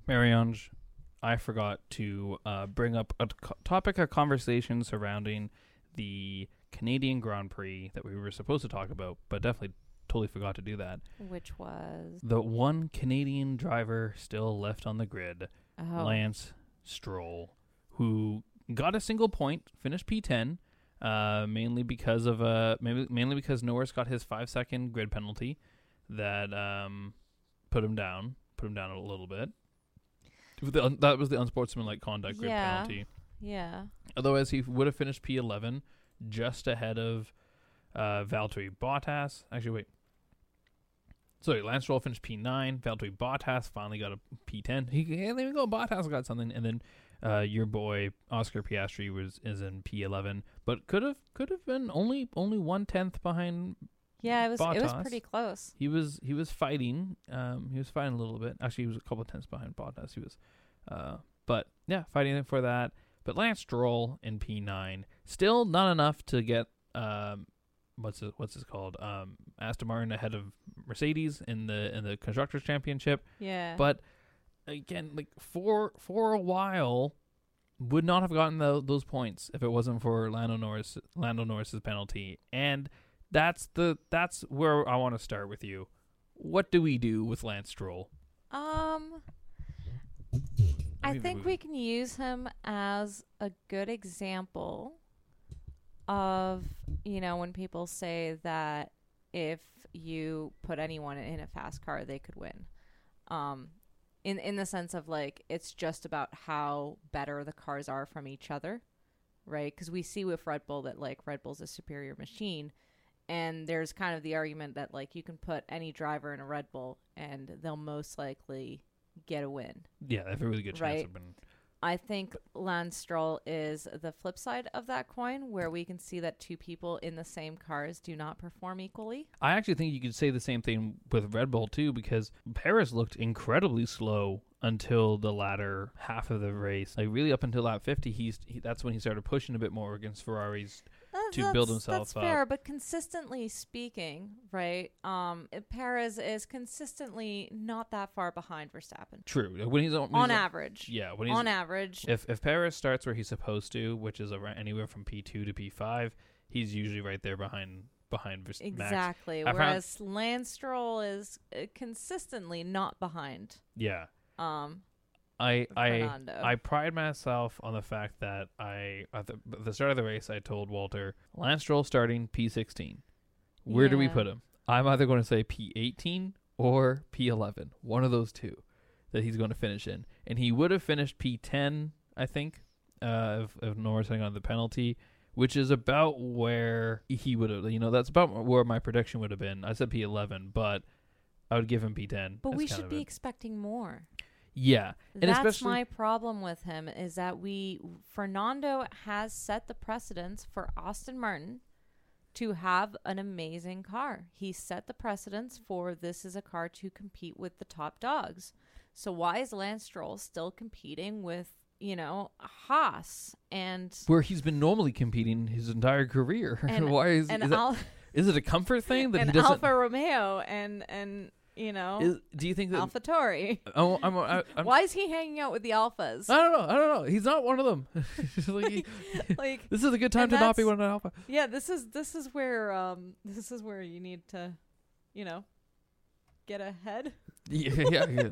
Marie-Ange, I forgot to uh, bring up a co- topic of conversation surrounding the Canadian Grand Prix that we were supposed to talk about, but definitely totally forgot to do that. Which was The one Canadian driver still left on the grid, oh Lance Stroll, who got a single point, finished P10, uh, mainly because of uh, maybe mainly because Norris got his five second grid penalty that um, put him down, put him down a little bit. That was the unsportsmanlike conduct grid Yeah. penalty. yeah. Otherwise, he would have finished P11, just ahead of uh, Valtteri Bottas. Actually, wait. Sorry, Lance Stroll finished P9. Valtteri Bottas finally got a P10. He, hey, there we go. Bottas got something, and then uh, your boy Oscar Piastri was is in P11, but could have could have been only only one tenth behind. Yeah, it was it was pretty close. He was he was fighting. Um, he was fighting a little bit. Actually, he was a couple of tenths behind Bottas. He was, uh, but yeah, fighting for that. But Lance Stroll in P9, still not enough to get um, what's it, what's this called? Um, Aston Martin ahead of Mercedes in the in the constructors championship. Yeah. But again, like for for a while, would not have gotten tho- those points if it wasn't for Lando Norris Lando Norris's penalty. And that's the that's where I want to start with you. What do we do with Lance Stroll? um I think we- we can use him as a good example of, you know, when people say that if you put anyone in a fast car, they could win. Um, in in the sense of like it's just about how better the cars are from each other, right? Because we see with Red Bull that like Red Bull's a superior machine, and there's kind of the argument that like you can put any driver in a Red Bull and they'll most likely get a win. Yeah, they have a really good chance Right. of winning. I think Lance Stroll is the flip side of that coin, where we can see that two people in the same cars do not perform equally. I actually think you could say the same thing with Red Bull too, because Perez looked incredibly slow until the latter half of the race. Like really up until lap 50, he's he, that's when he started pushing a bit more against Ferrari's That's- To build himself that's up. fair, but consistently speaking, right? Um, Perez is consistently not that far behind Verstappen True. When he's on, when on he's average. Yeah, when he's On average, if if Perez starts where he's supposed to, which is around anywhere from P two to P five, he's usually right there behind behind Vers- Max. exactly. I found- Whereas Lance Stroll is uh, consistently not behind. Yeah, Um, I I Fernando. I pride myself on the fact that I at the, at the start of the race I told Walter Lance Stroll starting P sixteen. Where do we put him? I'm either going to say P eighteen or P eleven, one of those two that he's going to finish in, and he would have finished P ten, I think, uh, if, if Norris hadn't got the penalty, which is about where he would have. You know, that's about where my prediction would have been. I said P eleven, but I would give him P10. But as we should be a- expecting more. Yeah, and That's especially my problem with him is that we Fernando has set the precedence for Aston Martin to have an amazing car. He set the precedence for this is a car to compete with the top dogs. So why is Lance Stroll still competing with, you know, Haas and where he's been normally competing his entire career. And- Why is and is, Al- is it a comfort thing that and he doesn't? Alfa Romeo and and you know is, do you think that? AlphaTauri? oh, I'm, I, I'm, Why is he hanging out with the alphas? I don't know. I don't know. He's not one of them. Like, he- like this is a good time to not be one of alpha. Yeah, this is this is where um this is where you need to, you know, get ahead. Yeah, yeah, yeah.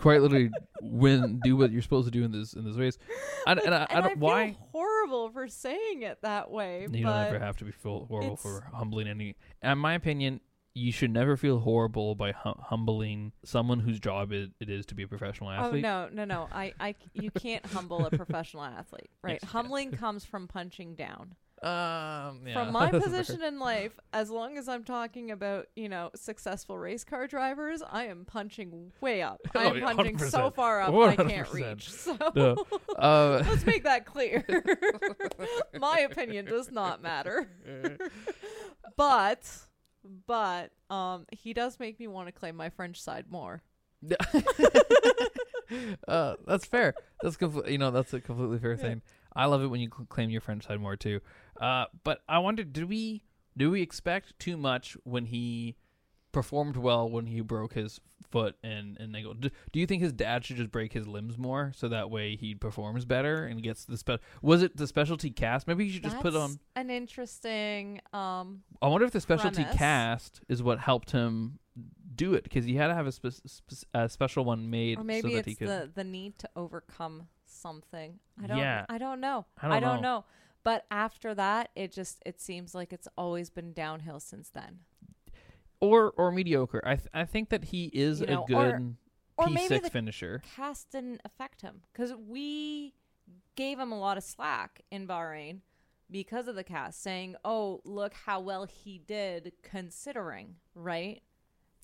Quite literally win, do what you're supposed to do in this in this race. I, and I, I and don't why. horrible for saying it that way. You but don't ever have to be feel horrible for humbling any. In my opinion, you should never feel horrible by hum- humbling someone whose job it, it is to be a professional athlete. Oh no, no, no! I, I, you can't humble a professional athlete, right? Yes, you can. Humbling comes from punching down. Um, yeah. From my position in life, as long as I'm talking about, you know, successful race car drivers, I am punching way up. I Oh, am yeah, punching so 100%. far up I can't reach. So No. Uh, let's make that clear. my opinion does not matter. but but um he does make me want to claim my French side more. uh, that's fair. That's compl- you know that's a completely fair Yeah. thing. I love it when you cl- claim your French side more too. Uh, but I wonder, did we do we expect too much when he performed well when he broke his foot and and they go? Do, do you think his dad should just break his limbs more so that way he performs better and gets the spe- Was it the specialty cast? Maybe you should just put on. an interesting um I wonder if the specialty premise. cast is what helped him do it because he had to have a, spe- spe- a special one made or maybe so that it's he could. the the need to overcome something. I don't Yeah. I don't know. I don't know. know. But after that, it just it seems like it's always been downhill since then. Or or mediocre. I th- I think that he is You a good or- or P maybe six the finisher. cast didn't affect him because we gave him a lot of slack in Bahrain because of the cast, saying, "Oh, look how well he did considering." Right?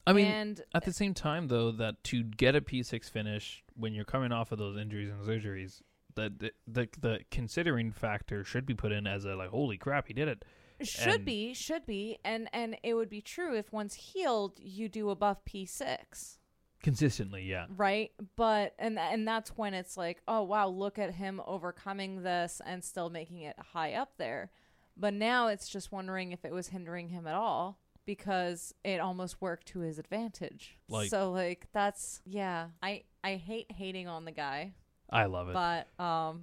I mean, and at the same time though, that to get a P six finish when you're coming off of those injuries and surgeries, that the, the the considering factor should be put in as a like, holy crap, he did it. Should and- be, should be, and and it would be true if once healed, you do above P six. Consistently, yeah. right but and and that's when it's like oh wow look at him overcoming this and still making it high up there but now it's just wondering if it was hindering him at all because it almost worked to his advantage Like- so like that's yeah i i hate hating on the guy I love it. but um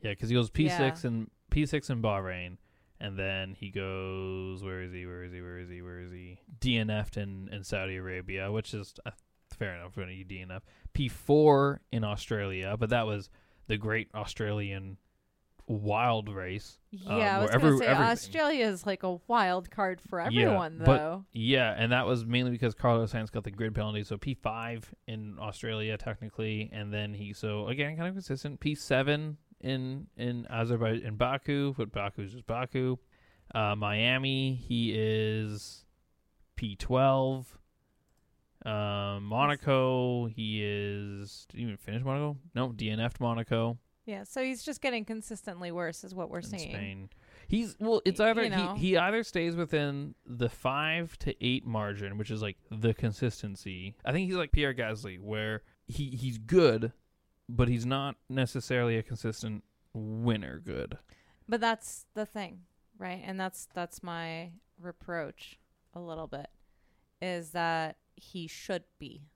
yeah, because he goes P six Yeah. and P six in Bahrain, and then he goes where is he? Where is he? Where is he? Where is he? DNF'd in, in Saudi Arabia, which is uh, fair enough when you DNF. P four in Australia, but that was the great Australian wild race. yeah Um, i was every- say everything- australia is like a wild card for Yeah, everyone but- though Yeah, and that was mainly because Carlos Sainz got the grid penalty. So P five in Australia technically, and then he so again kind of consistent. P seven in in Azerbaijan in Baku, but Baku's just Baku. Uh, Miami, he is P twelve. Um, Monaco, he is. Did he even finish Monaco? No, DNF'd Monaco yeah so he's just getting consistently worse is what we're in seeing Spain. He's well. It's either you know. he, he either stays within the five to eight margin, which is like the consistency. I think he's like Pierre Gasly, where he he's good, but he's not necessarily a consistent winner. Good. But that's the thing, right? And that's that's my reproach a little bit is that he should be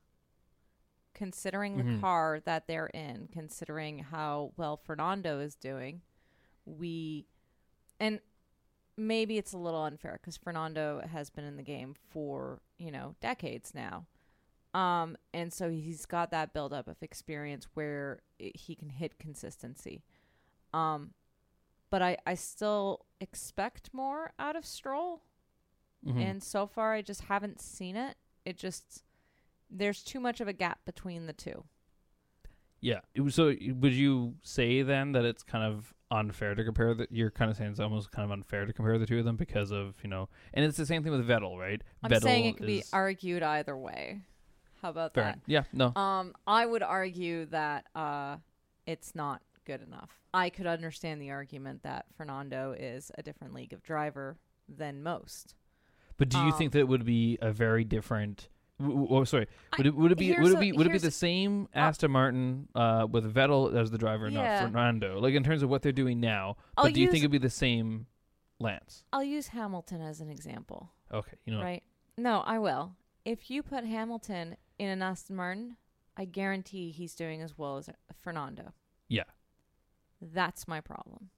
considering the Mhm. car that they're in, considering how well Fernando is doing. We and maybe it's a little unfair cuz Fernando has been in the game for, you know, decades now. Um and so he's got that buildup of experience where i he can hit consistency. Um but I, I still expect more out of Stroll. Mhm. And so far, I just haven't seen it. It just, there's too much of a gap between the two. Yeah. So would you say then that it's kind of unfair to compare that you're kind of saying it's almost kind of unfair to compare the two of them because of, you know, and it's the same thing with Vettel, right? I'm Vettel saying it could be argued either way. How about fair. that? Yeah, no. Um, I would argue that uh, it's not good enough. I could understand the argument that Fernando is a different league of driver than most. But do you um, think that it would be a very different w- oh, sorry. Would it, would it be would it be would it be the same uh, Aston Martin uh, with Vettel as the driver, Yeah. not Fernando? Like in terms of what they're doing now. I'll but do you think it'd be the same Lance? I'll use Hamilton as an example, Okay, you know, right? No, I will. If you put Hamilton in an Aston Martin, I guarantee he's doing as well as Fernando. Yeah. That's my problem.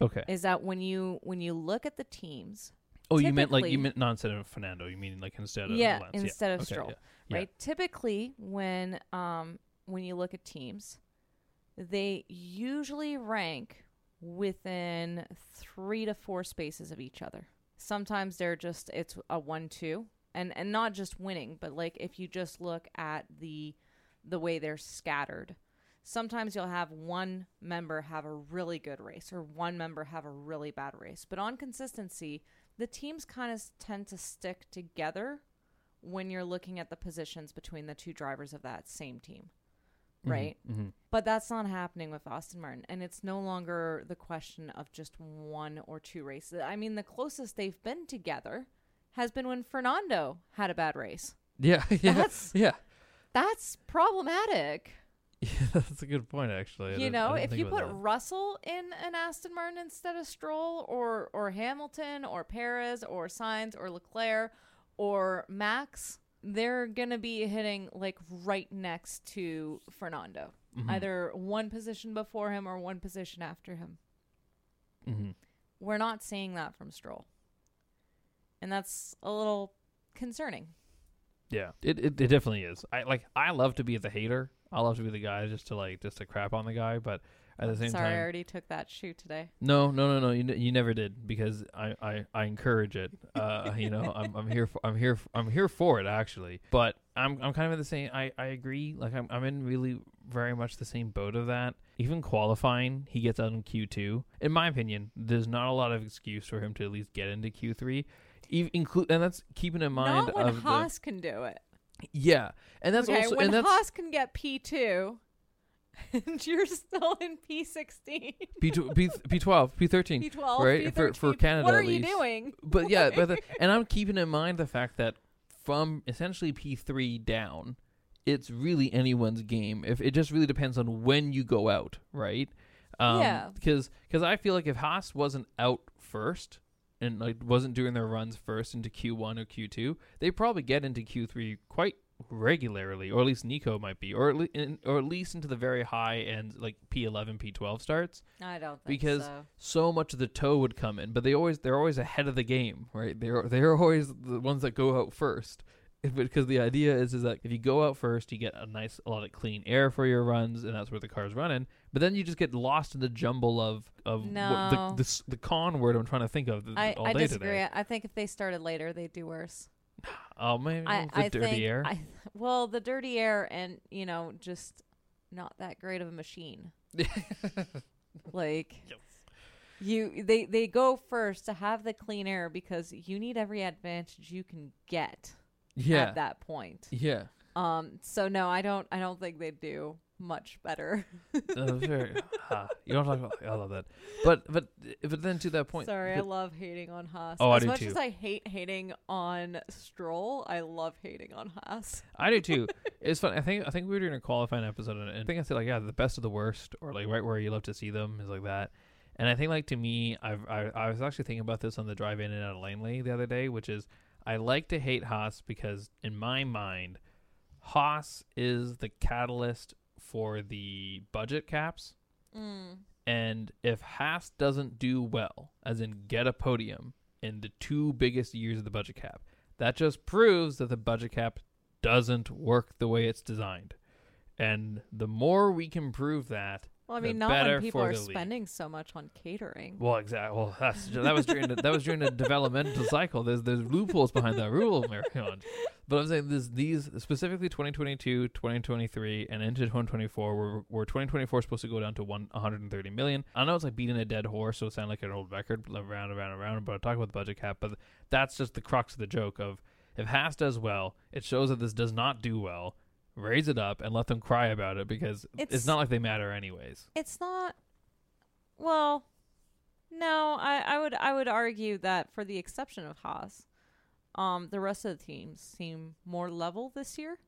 okay. Is that when you when you look at the teams, Oh, you meant like you meant not instead of Fernando. You mean like instead of Yeah, Lance. instead of Okay, Stroll. yeah. Yeah. right? Typically, when um when you look at teams, they usually rank within three to four spaces of each other. Sometimes they're just it's a one-two, and and not just winning, but like if you just look at the the way they're scattered. Sometimes you'll have one member have a really good race or one member have a really bad race. But on consistency, the teams kind of tend to stick together when you're looking at the positions between the two drivers of that same team. Mhm, Right? mhm. But that's not happening with Aston Martin. And it's no longer the question of just one or two races. I mean, the closest they've been together has been when Fernando had a bad race. Yeah, yeah, That's yeah. that's problematic. Yeah, that's a good point, actually. You know, if you put that. Russell in an Aston Martin instead of Stroll or or Hamilton or Perez or Sainz or Leclerc or Max, they're gonna be hitting like right next to Fernando, Mhm, either one position before him or one position after him. mhm. We're not seeing that from Stroll, and that's a little concerning. Yeah, it, it it definitely is. I like. I love to be the hater. I love to be the guy just to like just to crap on the guy, but at the same time. Sorry, I already took that shoe today. no, no, no, no. You n- you never did because I I, I encourage it. Uh, you know, I'm I'm here for I'm here for, I'm here for it actually. But I'm I'm kind of in the same. I I agree. Like I'm I'm in really very much the same boat of that. Even qualifying, he gets out in Q two. In my opinion, there's not a lot of excuse for him to at least get into Q three. Even include, and that's keeping in mind Not when of Haas can do it. yeah, and that's okay, also when and that's Haas can get P two, and you're still in P sixteen, P P P twelve P thirteen. P twelve, Right, for- for Canada What are at you least. doing? But yeah, but the, and I'm keeping in mind the fact that from essentially P three down, it's really anyone's game. If it just really depends on when you go out, right? Um, Yeah. Because because I feel like if Haas wasn't out first and like wasn't doing their runs first into Q one or Q two, they probably get into Q three quite regularly, or at least Nico might be, or at le- in, or at least into the very high end, like P eleven, P twelve starts I don't think Because- so. so much of the toe would come in, but they always they're always ahead of the game, right? They're they're always the ones that go out first. If- Because the idea is is that if you go out first, you get a nice a lot of clean air for your runs, and that's where the car's running. But then you just get lost in the jumble of of what the, the the con word I'm trying to think of I, all I day disagree. today. I think if they started later, they'd do worse. Oh man, I, the I dirty think, air. I, well, the dirty air and you know just not that great of a machine. like you, they they go first to have the clean air because you need every advantage you can get yeah, at that point. yeah. Um. So no, I don't. I don't think they do much better. Uh, very, ah, you don't talk about. I love that, but but but then to that point. Sorry, I love hating on Haas. Oh, I as do much too. as I hate hating on Stroll, I love hating on Haas. I do too. it's fun. I think I think we were doing a qualifying episode, and I think I said like, yeah, the best of the worst, or like right where you love to see them is like that. And I think like to me, I've I, I was actually thinking about this on the drive in and out of Langley the other day, which is I like to hate Haas because in my mind, Haas is the catalyst for the budget caps. Mm. And if Haas doesn't do well, as in get a podium in the two biggest years of the budget cap, that just proves that the budget cap doesn't work the way it's designed. And the more we can prove that, Well, I mean, not when people are spending so much on catering. Well, exactly. Well, that's that was during the, that was during the developmental cycle. There's there's loopholes behind that rule, Marie-Ange. But I'm saying this these specifically 2022, 2023, and into 2024, where where 2024 supposed to go down to one 130 million. I know it's like beating a dead horse, so it sounds like an old record, like round and round. But I talk about the budget cap, but that's just the crux of the joke of if Haas does well, it shows that this does not do well. Raise it up and let them cry about it because it's, It's- not like they matter anyways. It's not. Well, no, I, I would I would argue that for the exception of Haas, um, the rest of the teams seem more level this year.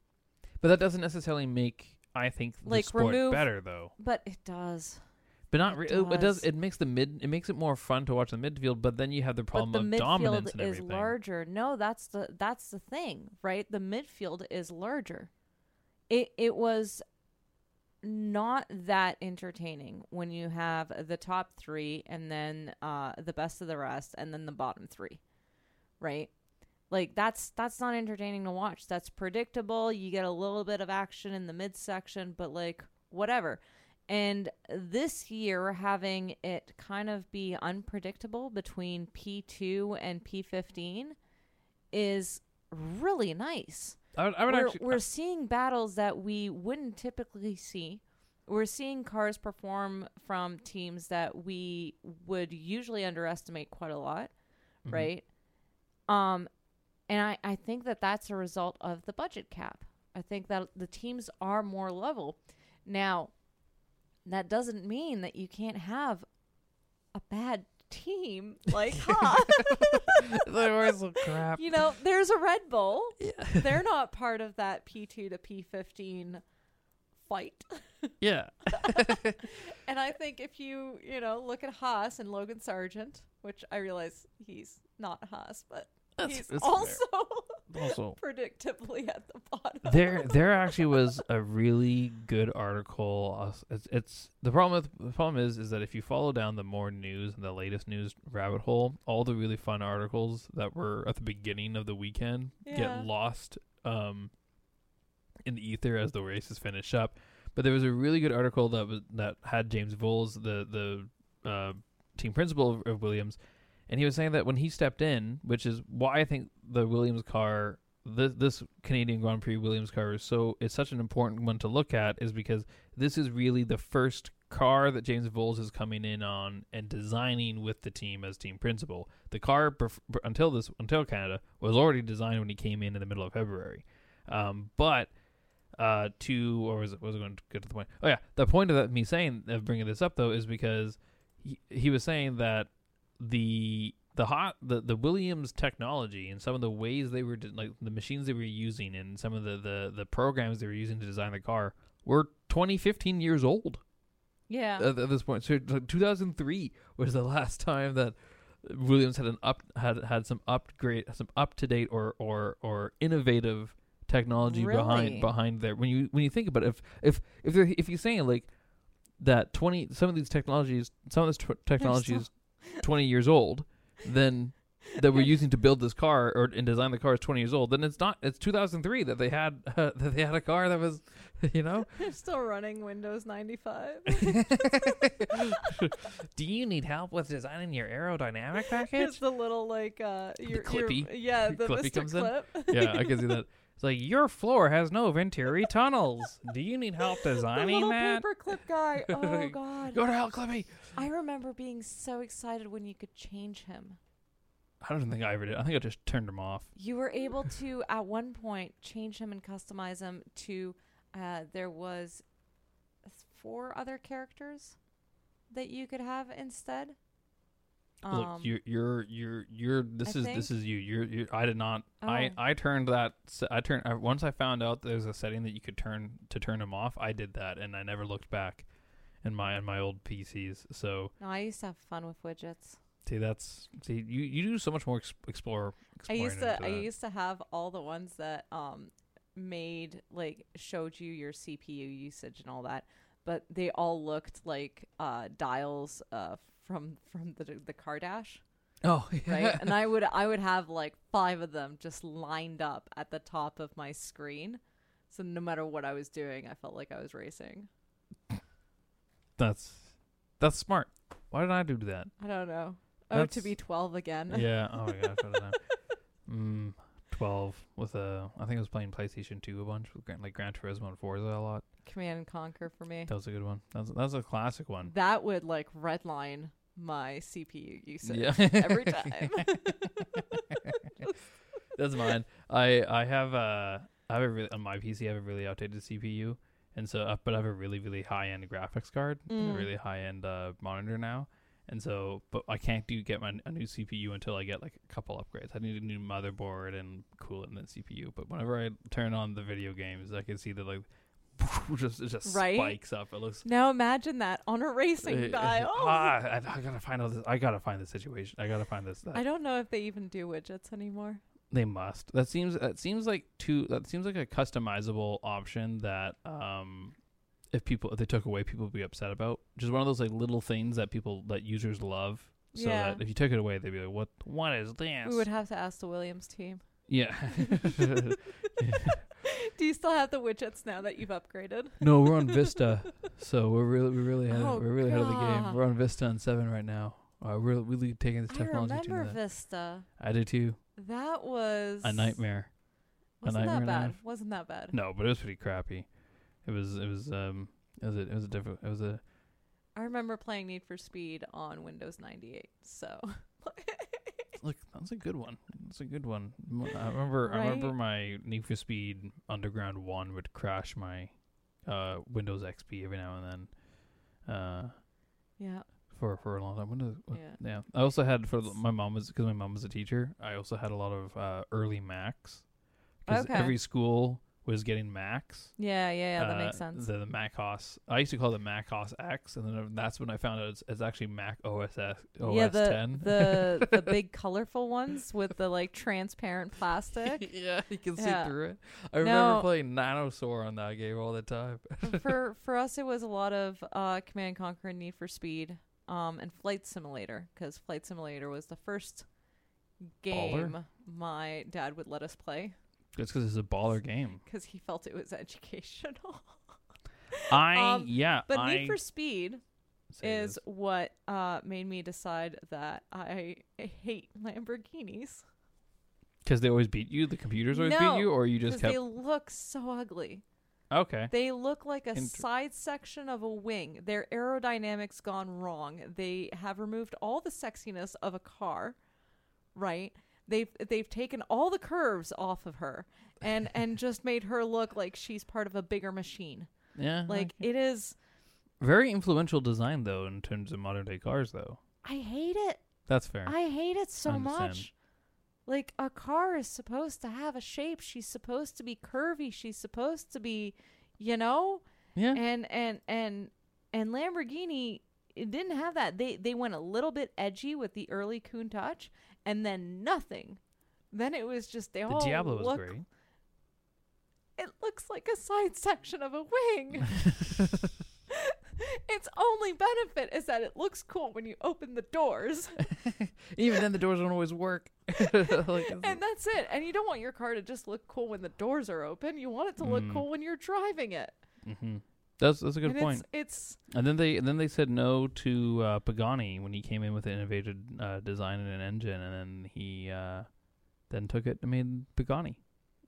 But that doesn't necessarily make I think the Like, sport remove- better though. But it does. But not It re- it, it does. does. It makes the mid. It makes it more fun to watch the midfield. But then you have the problem but the of dominance midfield and is everything. larger. No, that's the that's the thing, right? The midfield is larger. It it was not that entertaining when you have the top three and then uh, the best of the rest and then the bottom three, right? Like that's that's not entertaining to watch. That's predictable. You get a little bit of action in the midsection, but like whatever. And this year, having it kind of be unpredictable between P2 and P15 is really nice. I I would we're, actually. we're seeing battles that we wouldn't typically see. We're seeing cars perform from teams that we would usually underestimate quite a lot, Mhm. right? Um, and I, I think that that's a result of the budget cap. I think that the teams are more level. Now, that doesn't mean that you can't have a bad team like always look crap. you know, there's a Red Bull. They're not part of that P2 to P15 fight. Yeah. And I think if you, you know, look at Haas and Logan Sargent, which I realize he's not Haas, but That's- he's that's also Also, predictably at the bottom. there there actually was a really good article. uh, It's, it's the problem. With, the problem is is that if you follow down the more news and the latest news rabbit hole, all the really fun articles that were at the beginning of the weekend Yeah. get lost um, in the ether as the races finish up. But there was a really good article that was that had James Vowles, the the uh, team principal of, of Williams, and he was saying that when he stepped in, which is why I think the Williams car, this this Canadian Grand Prix Williams car is so it's such an important one to look at, is because this is really the first car that James Vowles is coming in on and designing with the team as team principal. The car bef- until this until Canada was already designed when he came in in the middle of February, um, but uh, to or was it was it going to get to the point? Oh yeah, the point of that, me saying of bringing this up though is because he, he was saying that the the hot the, the Williams technology and some of the ways they were de- like the machines they were using and some of the, the the programs they were using to design the car were 20 15 years old yeah. at, at this point so 2003 was the last time that Williams had an up had had some upgrade some up to date or or or innovative technology Really? behind behind there when you when you think about it if if if they're if you're saying like that 20 some of these technologies some of this tw- technology is 20 years old then that we're using to build this car or and design the car is 20 years old then it's not it's 2003 that they had uh, that they had a car that was you know They're still running Windows 95. do you need help with designing your aerodynamic it's package the little like uh your, your- clippy. yeah, the Clippy Mr. comes in. Clip. yeah i can see that it's like your floor has no venturi tunnels do you need help the designing little that paper clip guy. Oh god. go to hell clippy I remember being so excited when you could change him. i don't think i ever did i think i just turned him off You were able to at one point change him and customize him to uh there was four other characters that you could have instead. Look, Um, you're you're you're you're. This I is this is you. You're, you I did not. I Oh. I turned that. se- I turned I, once I found out there's a setting that you could turn to turn him off. I did that, and I never looked back. In my in my old PCs. So no, I used to have fun with widgets. see, that's see you you do so much more ex- explore. I used to I used to have all the ones that um made like showed you your CPU usage and all that, but they all looked like uh dials uh from from the the car dash, Oh, right? and I would I would have like five of them just lined up at the top of my screen. So no matter what I was doing, I felt like I was racing. That's that's smart. Why did I do that? I don't know. Oh, That's- to be 12 again. yeah. Oh my gosh. What is that? Mm, twelve with a. I think I was playing PlayStation Two a bunch with Gran, like Gran Turismo and Forza a lot. Command and Conquer for me. That was a good one. That was that was a classic one. That would like redline my CPU usage Yeah. every time. That's mine. I I have uh I have a really on my PC I have a really outdated CPU, and so uh, but I have a really really high end graphics card, and Mm. a really high end uh, monitor now, and so but I can't do get my a new CPU until I get like a couple upgrades. I need a new motherboard and coolant and then CPU. But whenever I turn on the video games, I can see that like just it just Right? spikes up. It looks. now imagine that on a racing dial. ah, I, I gotta find out this. I gotta find the situation. I gotta find this. That. I don't know if they even do widgets anymore. They must. That seems that seems like too that seems like a customizable option that um if people if they took away people would be upset about. Just one of those like little things that people that users love. So Yeah. that if you took it away they'd be like, What what is this? We would have to ask the Williams team. yeah. Do you still have the widgets now that you've upgraded? no, we're on Vista. So we're really we really ahead, Oh, we're really ahead of the game. God. We're on Vista and seven right now. Uh, we're really taking this I technology to remember the, Vista. I do too. That was A nightmare. Wasn't that nightmare bad? life. Wasn't that bad? No, but it was pretty crappy. It was it was um it was a, it was a different it was a I remember playing Need for Speed on Windows 98. So Look, that's a good one. That's a good one. I remember. I remember my Need for Speed Underground One would crash my uh, Windows XP every now and then. Uh, yeah, for for a long time. Yeah. yeah. I also had for my mom was because my mom was a teacher. I also had a lot of uh, early Macs. 'Cause Okay. every school was getting Macs. Yeah, yeah, yeah. That Uh, makes sense. The, the Mac OS. I used to call it Mac OS X, and then that's when I found out it's, it's actually Mac OS S, OS yeah, the 10. the the big colorful ones with the like transparent plastic. yeah, you can see through it. I remember playing Nanosaur on that game all the time. for for us, it was a lot of uh, Command and Conquer and Need for Speed, um, and Flight Simulator because Flight Simulator was the first game my dad would let us play It's because it's a baller game. because he felt it was educational. I Um, yeah, But I Need for Speed is this. what uh, made me decide that I hate Lamborghinis because they always beat you. The computers always No, beat you, or you just kept they look so ugly. Okay. They look like a Inter- side section of a wing. Their aerodynamics gone wrong. They have removed all the sexiness of a car, right? They've they've taken all the curves off of her and and just made her look like she's part of a bigger machine. Yeah, Like it is very influential design though in terms of modern day cars though. I hate it. That's fair. I hate it so much. Like a car is supposed to have a shape. She's supposed to be curvy. She's supposed to be, you know, yeah, and and and and Lamborghini it didn't have that. They they went a little bit edgy with the early Countach, and then nothing. Then it was just they the all Diablo was great. It looks like a side section of a wing. its only benefit is that it looks cool when you open the doors. Even then, the doors don't always work. like, And that's it. And you don't want your car to just look cool when the doors are open. You want it to look Mm. cool when you're driving it. Mhm. That's that's a good and point. It's, it's And then they and then they said no to uh, Pagani when he came in with an innovative uh, design and an engine, and then he uh, then took it and made Pagani.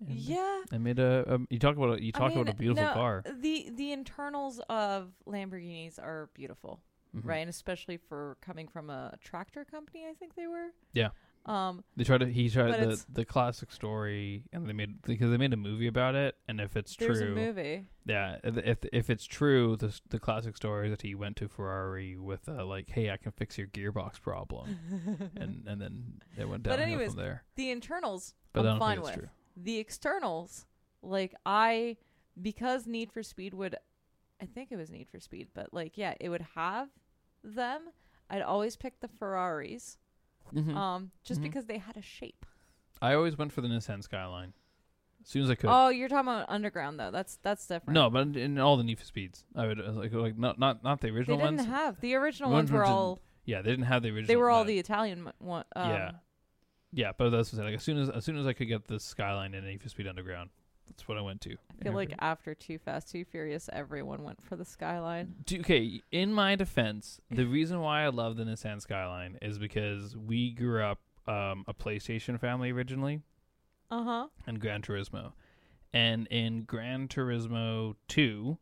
And, yeah. and made a, a you talk about a, you I talk about a beautiful no, car, The the internals of Lamborghinis are beautiful, Mhm. right? And especially for coming from a tractor company, I think they were. Yeah. Um. They tried to he tried the the classic story, and they made because they made a movie about it, and if it's There's true, a movie. yeah, if if- it's true, the the classic story that he went to Ferrari with uh, like, hey, I can fix your gearbox problem, and and then it went anyways, from there. the internals, But I I'm don't fine think it's with. true. The externals, like I, because Need for Speed would, I think it was Need for Speed, but like yeah, it would have them. I'd always pick the Ferraris, Mhm. um, just Mhm. because they had a shape. I always went for the Nissan Skyline. As soon as I could. Oh, you're talking about underground though. That's that's different. no, but in all the Need for Speeds, I would uh, like like not not not the original ones. they original didn't ones. have the original Ones ones were all yeah, they didn't have the original. they were all but- the Italian one. Um, yeah, yeah. But that's what I said. Like as soon as as soon as I could get the Skyline and Need for Speed Underground, That's what I went to. I feel like after Too Fast, Too Furious, everyone went for the Skyline. Do- okay, in my defense, the reason why I love the Nissan Skyline is because we grew up um, a PlayStation family originally Uh huh. and Gran Turismo. And in Gran Turismo 2,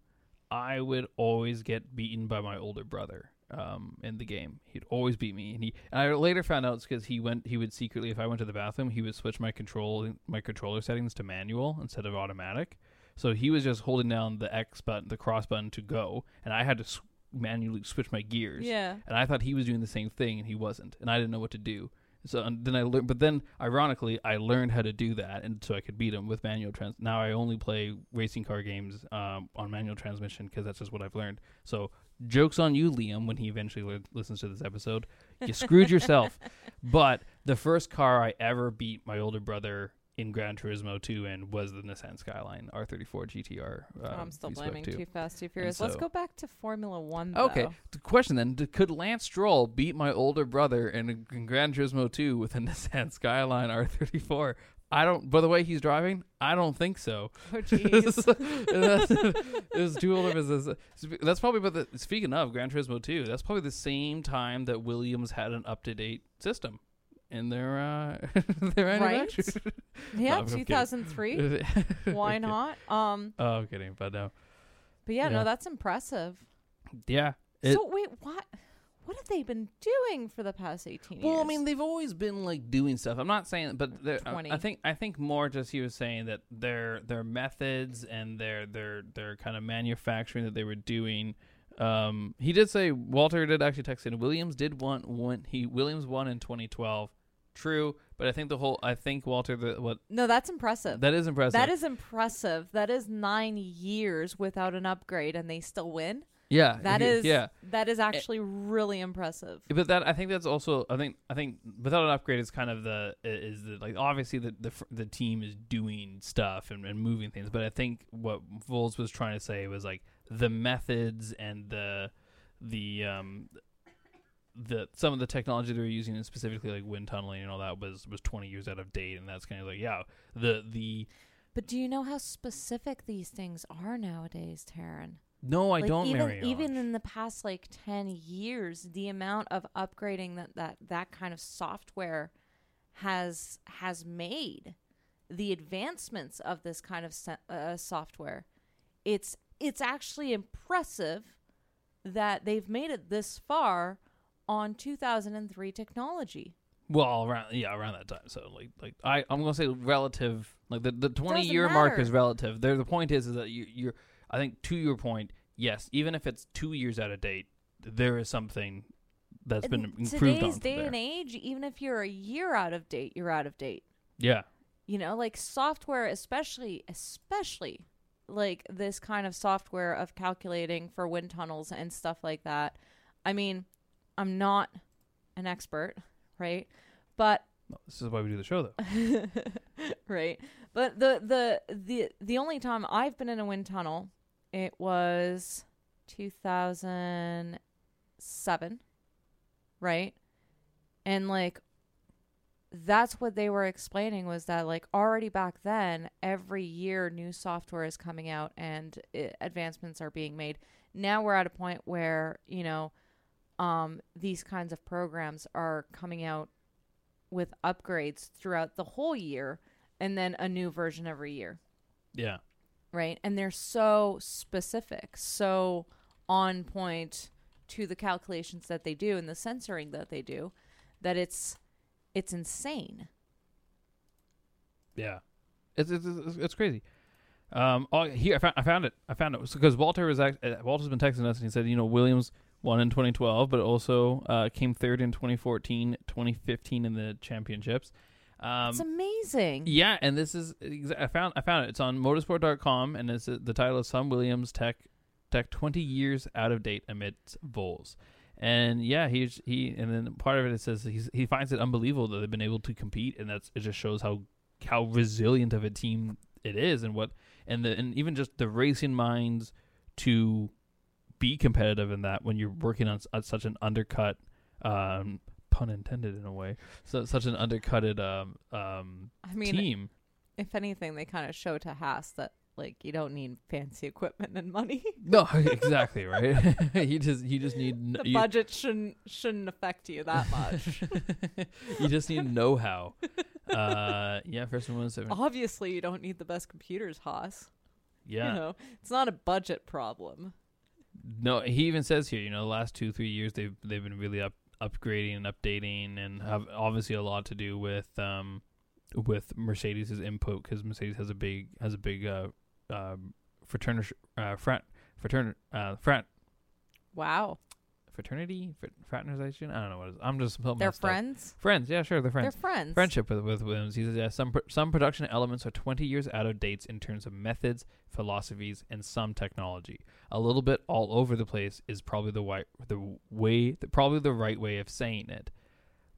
I would always get beaten by my older brother um, in the game. He'd always beat me. And, he, and I later found out it's because he went. He would secretly, if I went to the bathroom, he would switch my control my controller settings to manual instead of automatic. So he was just holding down the X button, the cross button to go, and I had to s- manually switch my gears. Yeah. And I thought he was doing the same thing, and he wasn't, and I didn't know what to do. So and then I learned, but then ironically, I learned how to do that, and so I could beat him with manual trans. Now I only play racing car games um, on manual transmission because that's just what I've learned. So jokes on you, Liam, when he eventually li- listens to this episode. You screwed yourself. But the first car I ever beat my older brother in Gran Turismo 2 in was the Nissan Skyline R34 GTR. Oh, um, I'm still blaming to. Too Fast, Too Furious. Let's go back to Formula One. Okay. The question then: Could Lance Stroll beat my older brother in, in Gran Turismo 2 with a Nissan Skyline R34? I don't. By the way, he's driving. I don't think so. Oh, jeez. it was too old of his. That's probably. But the, speaking of Gran Turismo 2, that's probably the same time that Williams had an up to date system in their uh, their Right? yeah, I'm 2003. Why not? Um, Oh, I'm kidding. But no. but yeah, Yeah. no, that's impressive. Yeah. It- so wait, what? What have they been doing for the past 18 years? Well, I mean, they've always been like doing stuff. I'm not saying, but I- I think I think more just he was saying that their their methods and their their their kind of manufacturing that they were doing. Um, he did say Walter did actually text in Williams did want one he Williams won in 2012. True, but I think the whole I think Walter the what no, that's impressive. that is impressive. That is impressive. That is nine years without an upgrade, and they still win. Yeah That is yeah. That is actually really impressive. But that I think that's also I think I think without an upgrade is kind of the is the like obviously the the, the team is doing stuff and, and moving things, but I think what Vowles was trying to say was like the methods and the the um the some of the technology they were using and specifically like wind tunneling and all that was was 20 years out of date and that's kind of like yeah the the But do you know how specific these things are nowadays, Teryn? No I like don't even Marie-Ange. even in the past like 10 years the amount of upgrading that that that kind of software has has made the advancements of this kind of uh, software it's it's actually impressive that they've made it this far on 2003 technology Well, around yeah, around that time. So like like I I'm gonna say relative like the the twenty Doesn't year mark is relative. There the point is is that you you're I think to your point, yes, even if it's two years out of date, there is something that's been In improved today's on day there. and age even if you're a year out of date you're out of date yeah. you know like software especially especially like this kind of software of calculating for wind tunnels and stuff like that i mean i'm not an expert right but No, this is why we do the show though. right but the the the the only time i've been in a wind tunnel it was 2007 right? And like that's what they were explaining was that like already back then every year new software is coming out and i advancements are being made. Now we're at a point where you know um these kinds of programs are coming out with upgrades throughout the whole year and then a new version every year. Yeah. Right and they're so specific so on point to the calculations that they do and the censoring that they do that it's it's insane Yeah, it's it's, it's, crazy. Um, oh, here I found I found it. I found it because Walter was uh, Walter's been texting us and he said, you know, Williams won in 2012, but also uh, came third in 2014, 2015 in the championships. Um, it's amazing yeah, and this is I found I found it. It's on motorsport.com and it's the title is Some Williams Tech Tech 20 years out of date amidst Vowles. And yeah, he's he and then part of it it says he's, he finds it unbelievable that they've been able to compete and that's it just shows how how resilient of a team it is and what and the and even just the racing minds to be competitive in that when you're working on, on such an undercut um pun intended in a way so such an undercutted um um i mean team if anything, they kind of show to Haas that like you don't need fancy equipment and money. No, exactly right. you just you just need the you, budget shouldn't shouldn't affect you that much. you just need know how. Uh, yeah, first one was seven. Obviously, you don't need the best computers, Haas. Yeah, You know, it's not a budget problem. no. He even says here, you know, the last two three years they've they've been really up upgrading and updating, and have obviously a lot to do with um with Mercedes' input because Mercedes has a big has a big uh um fraternity uh frat fraternity uh frat Wow, fraternity Frat- fraternization. I don't know what it is. I'm just they're my stuff- friends. Friends, yeah, sure, they're friends. They're friends. Friendship with, with Williams. He says, yeah, some, pr- some production elements are 20 years out of dates in terms of methods, philosophies, and some technology. A little bit all over the place is probably the, wi- the way, the, probably the right way of saying it.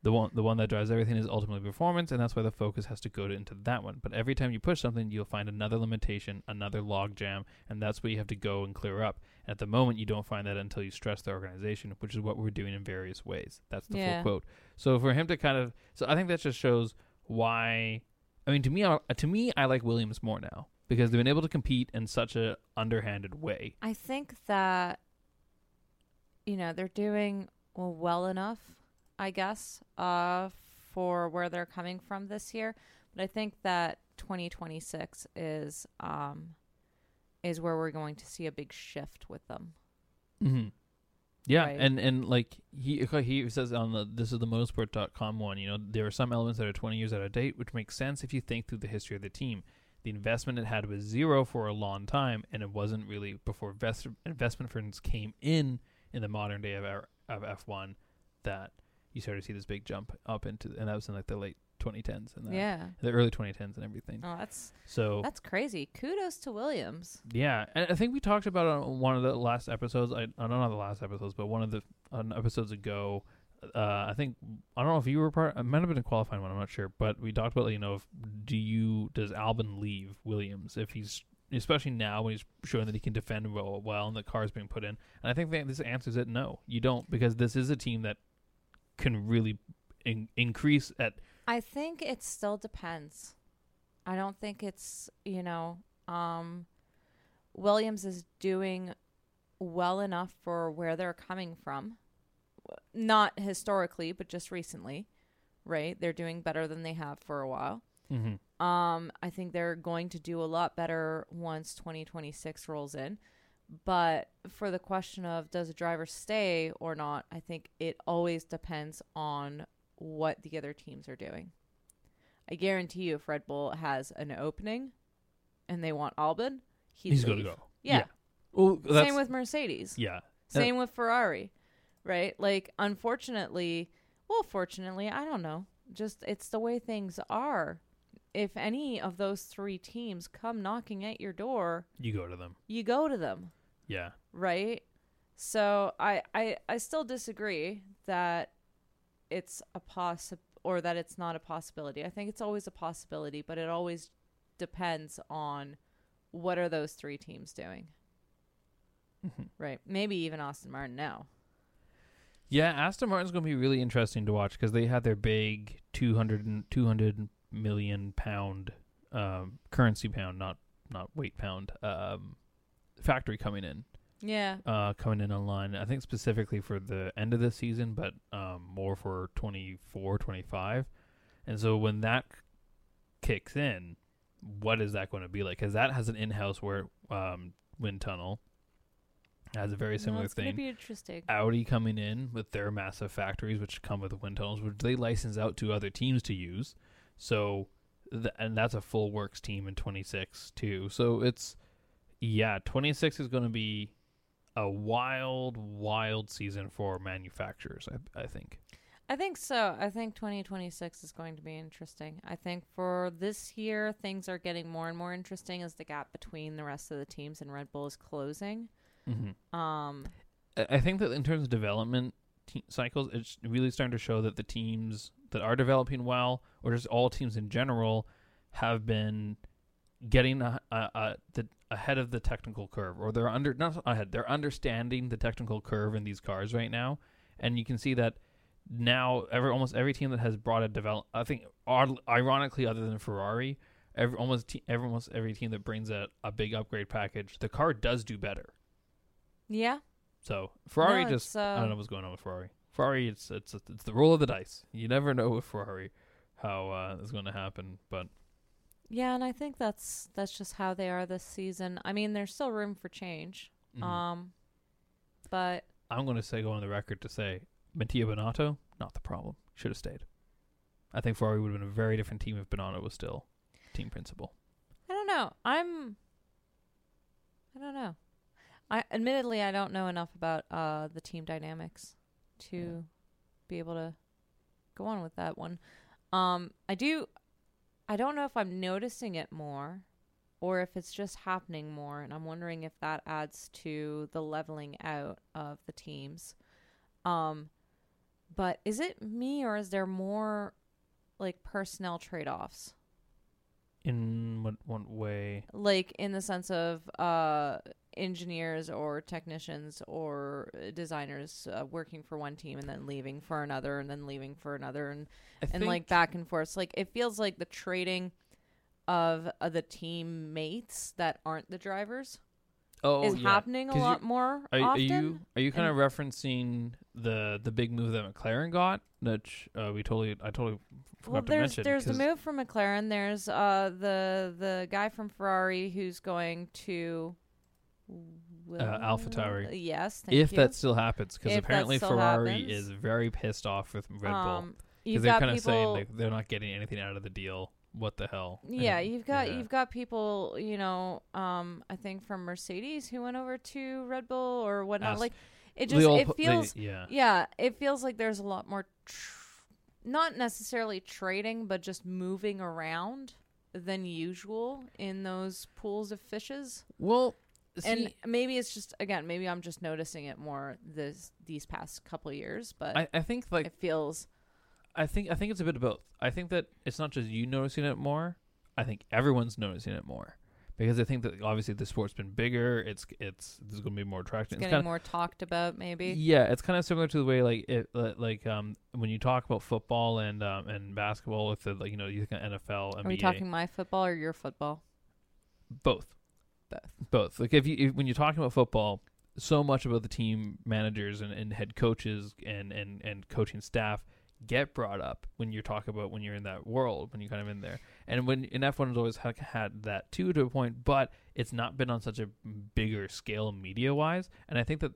The one, the one that drives everything is ultimately performance, and that's why the focus has to go to, into that one. But every time you push something, you'll find another limitation, another log jam, and that's where you have to go and clear up. At the moment, you don't find that until you stress the organization, which is what we're doing in various ways. That's the Yeah. full quote. So for him to kind of, so I think that just shows why. I mean, to me, I- to me, I like Williams more now because they've been able to compete in such a underhanded way. I think that you know they're doing well, well enough, I guess, uh, for where they're coming from this year. But I think that 2026 is um, is where we're going to see a big shift with them. Mm-hmm. Yeah, Right. and and like he he says on the this is the motorsport.com one, you know, there are some elements that are 20 years out of date, which makes sense if you think through the history of the team. The investment it had was zero for a long time, and it wasn't really before invest, investment firms came in in the modern day of our, of F1 that you started to see this big jump up into, and that was in like the late 2010s and that, Yeah. the early 2010s and everything. Oh, that's So that's crazy. Kudos to Williams. yeah, and I think we talked about on one of the last episodes. I, I don't know the last episodes, but one of the on episodes ago. Uh, I think I don't know if you were part. It might have been a qualifying one. I'm not sure, but we talked about you know if do you does Albon leave Williams if he's especially now when he's showing that he can defend well, well and the car's being put in. And I think that this answers it no, you don't because this is a team that can really in, increase at I think it still depends. I don't think it's, you know, um, Williams is doing well enough for where they're coming from. Not historically, but just recently, right? They're doing better than they have for a while. mm-hmm. Um, I think they're going to do a lot better once 2026 rolls in. But for the question of does a driver stay or not, I think it always depends on what the other teams are doing. I guarantee you, if Red Bull has an opening and they want Albon, he'd he's going to go. Yeah. Well, that's, Same with Mercedes. yeah. Same with Ferrari, right? Like, unfortunately, well, fortunately, I don't know. Just it's the way things are. If any of those three teams come knocking at your door, You go to them. you go to them, Yeah. right? So I I I still disagree that it's a possi or that it's not a possibility. I think it's always a possibility, but it always depends on what are those three teams doing, Mhm. right? Maybe even Aston Martin now. Yeah, Aston Martin's going to be really interesting to watch because they had their big 200, 200 million pound um, currency pound, not not weight pound, um, factory coming in, Yeah. uh, coming in online. I think specifically for the end of the season, but um, more for 24, 25. And so when that k- kicks in, what is that going to be like? Because that has an in-house where um, wind tunnel has a very No, similar it's thing. be interesting. Audi coming in with their massive factories, which come with wind tunnels, which they license out to other teams to use. So, th- and that's a full works team in 26 too. So it's, yeah, 26 is going to be a wild, wild season for manufacturers. I, I think. I think so. I think 2026 is going to be interesting. I think for this year, things are getting more and more interesting as the gap between the rest of the teams and Red Bull is closing. Mm-hmm. Um, I think that in terms of development te- cycles, it's really starting to show that the teams that are developing well, or just all teams in general, have been getting a, a, a, the, ahead of the technical curve, or they're under not ahead. They're understanding the technical curve in these cars right now, and you can see that now. Every almost every team that has brought a develop, I think, odd, ironically, other than Ferrari. every almost te- every, almost every team that brings a, a big upgrade package, the car does do better. Yeah. So Ferrari No, just it's, I uh, don't know what's going on with Ferrari. Ferrari, it's it's it's the roll of the dice. You never know with Ferrari how uh, it's going to happen. But Yeah, and I think that's that's just how they are this season. I mean, there's still room for change. mhm. Um, but I'm going to say go on the record to say Mattia Binotto not the problem. Should have stayed. I think Ferrari would have been a very different team if Bonato was still team principal. I don't know. I'm. I don't know. I admittedly I don't know enough about uh the team dynamics to Yeah. be able to go on with that one. Um, I do. I don't know if I'm noticing it more, or if it's just happening more, and I'm wondering if that adds to the leveling out of the teams. Um, but is it me or is there more like personnel trade offs? In what one way? like in the sense of uh engineers or technicians or uh, designers uh, working for one team and then leaving for another and then leaving for another and I and like back and forth So, like it feels like the trading of uh, the teammates that aren't the drivers oh, is yeah. happening a lot more Are, are you are you kind of referencing the the big move that McLaren got? That sh- uh, we totally I totally forgot well to there's mention. there's the move from McLaren there's uh the the guy from Ferrari who's going to Uh, AlphaTauri. yes thank if you. that still happens, because apparently Ferrari happens. is very pissed off with Red Bull um, because they're kind of people saying like they're not getting anything out of the deal. What the hell? Yeah, And- you've got yeah. you've got people, you know, um, I think from Mercedes who went over to Red Bull or whatnot. Like it just all it pu- they- feels yeah. yeah, it feels like there's a lot more tr- not necessarily trading, but just moving around than usual in those pools of fishes. Well, and maybe it's just again, maybe I'm just noticing it more this these past couple years, but I, I think like it feels I think I think it's a bit of both. I think that it's not just you noticing it more. I think everyone's noticing it more because I think that obviously the sport's been bigger. It's it's there's going to be more it's attraction. It's getting kind of more talked about maybe. yeah, it's kind of similar to the way like it like um when you talk about football and um and basketball with the like you know you think of NFL NBA Are we talking my football or your football? both Both. both. Like if you if, when you're talking about football so much about the team managers and, and head coaches and, and and coaching staff get brought up when you're talking about when you're in that world when you're kind of in there. And when in F1 has always ha- had that too to a point but it's not been on such a bigger scale media wise and I think that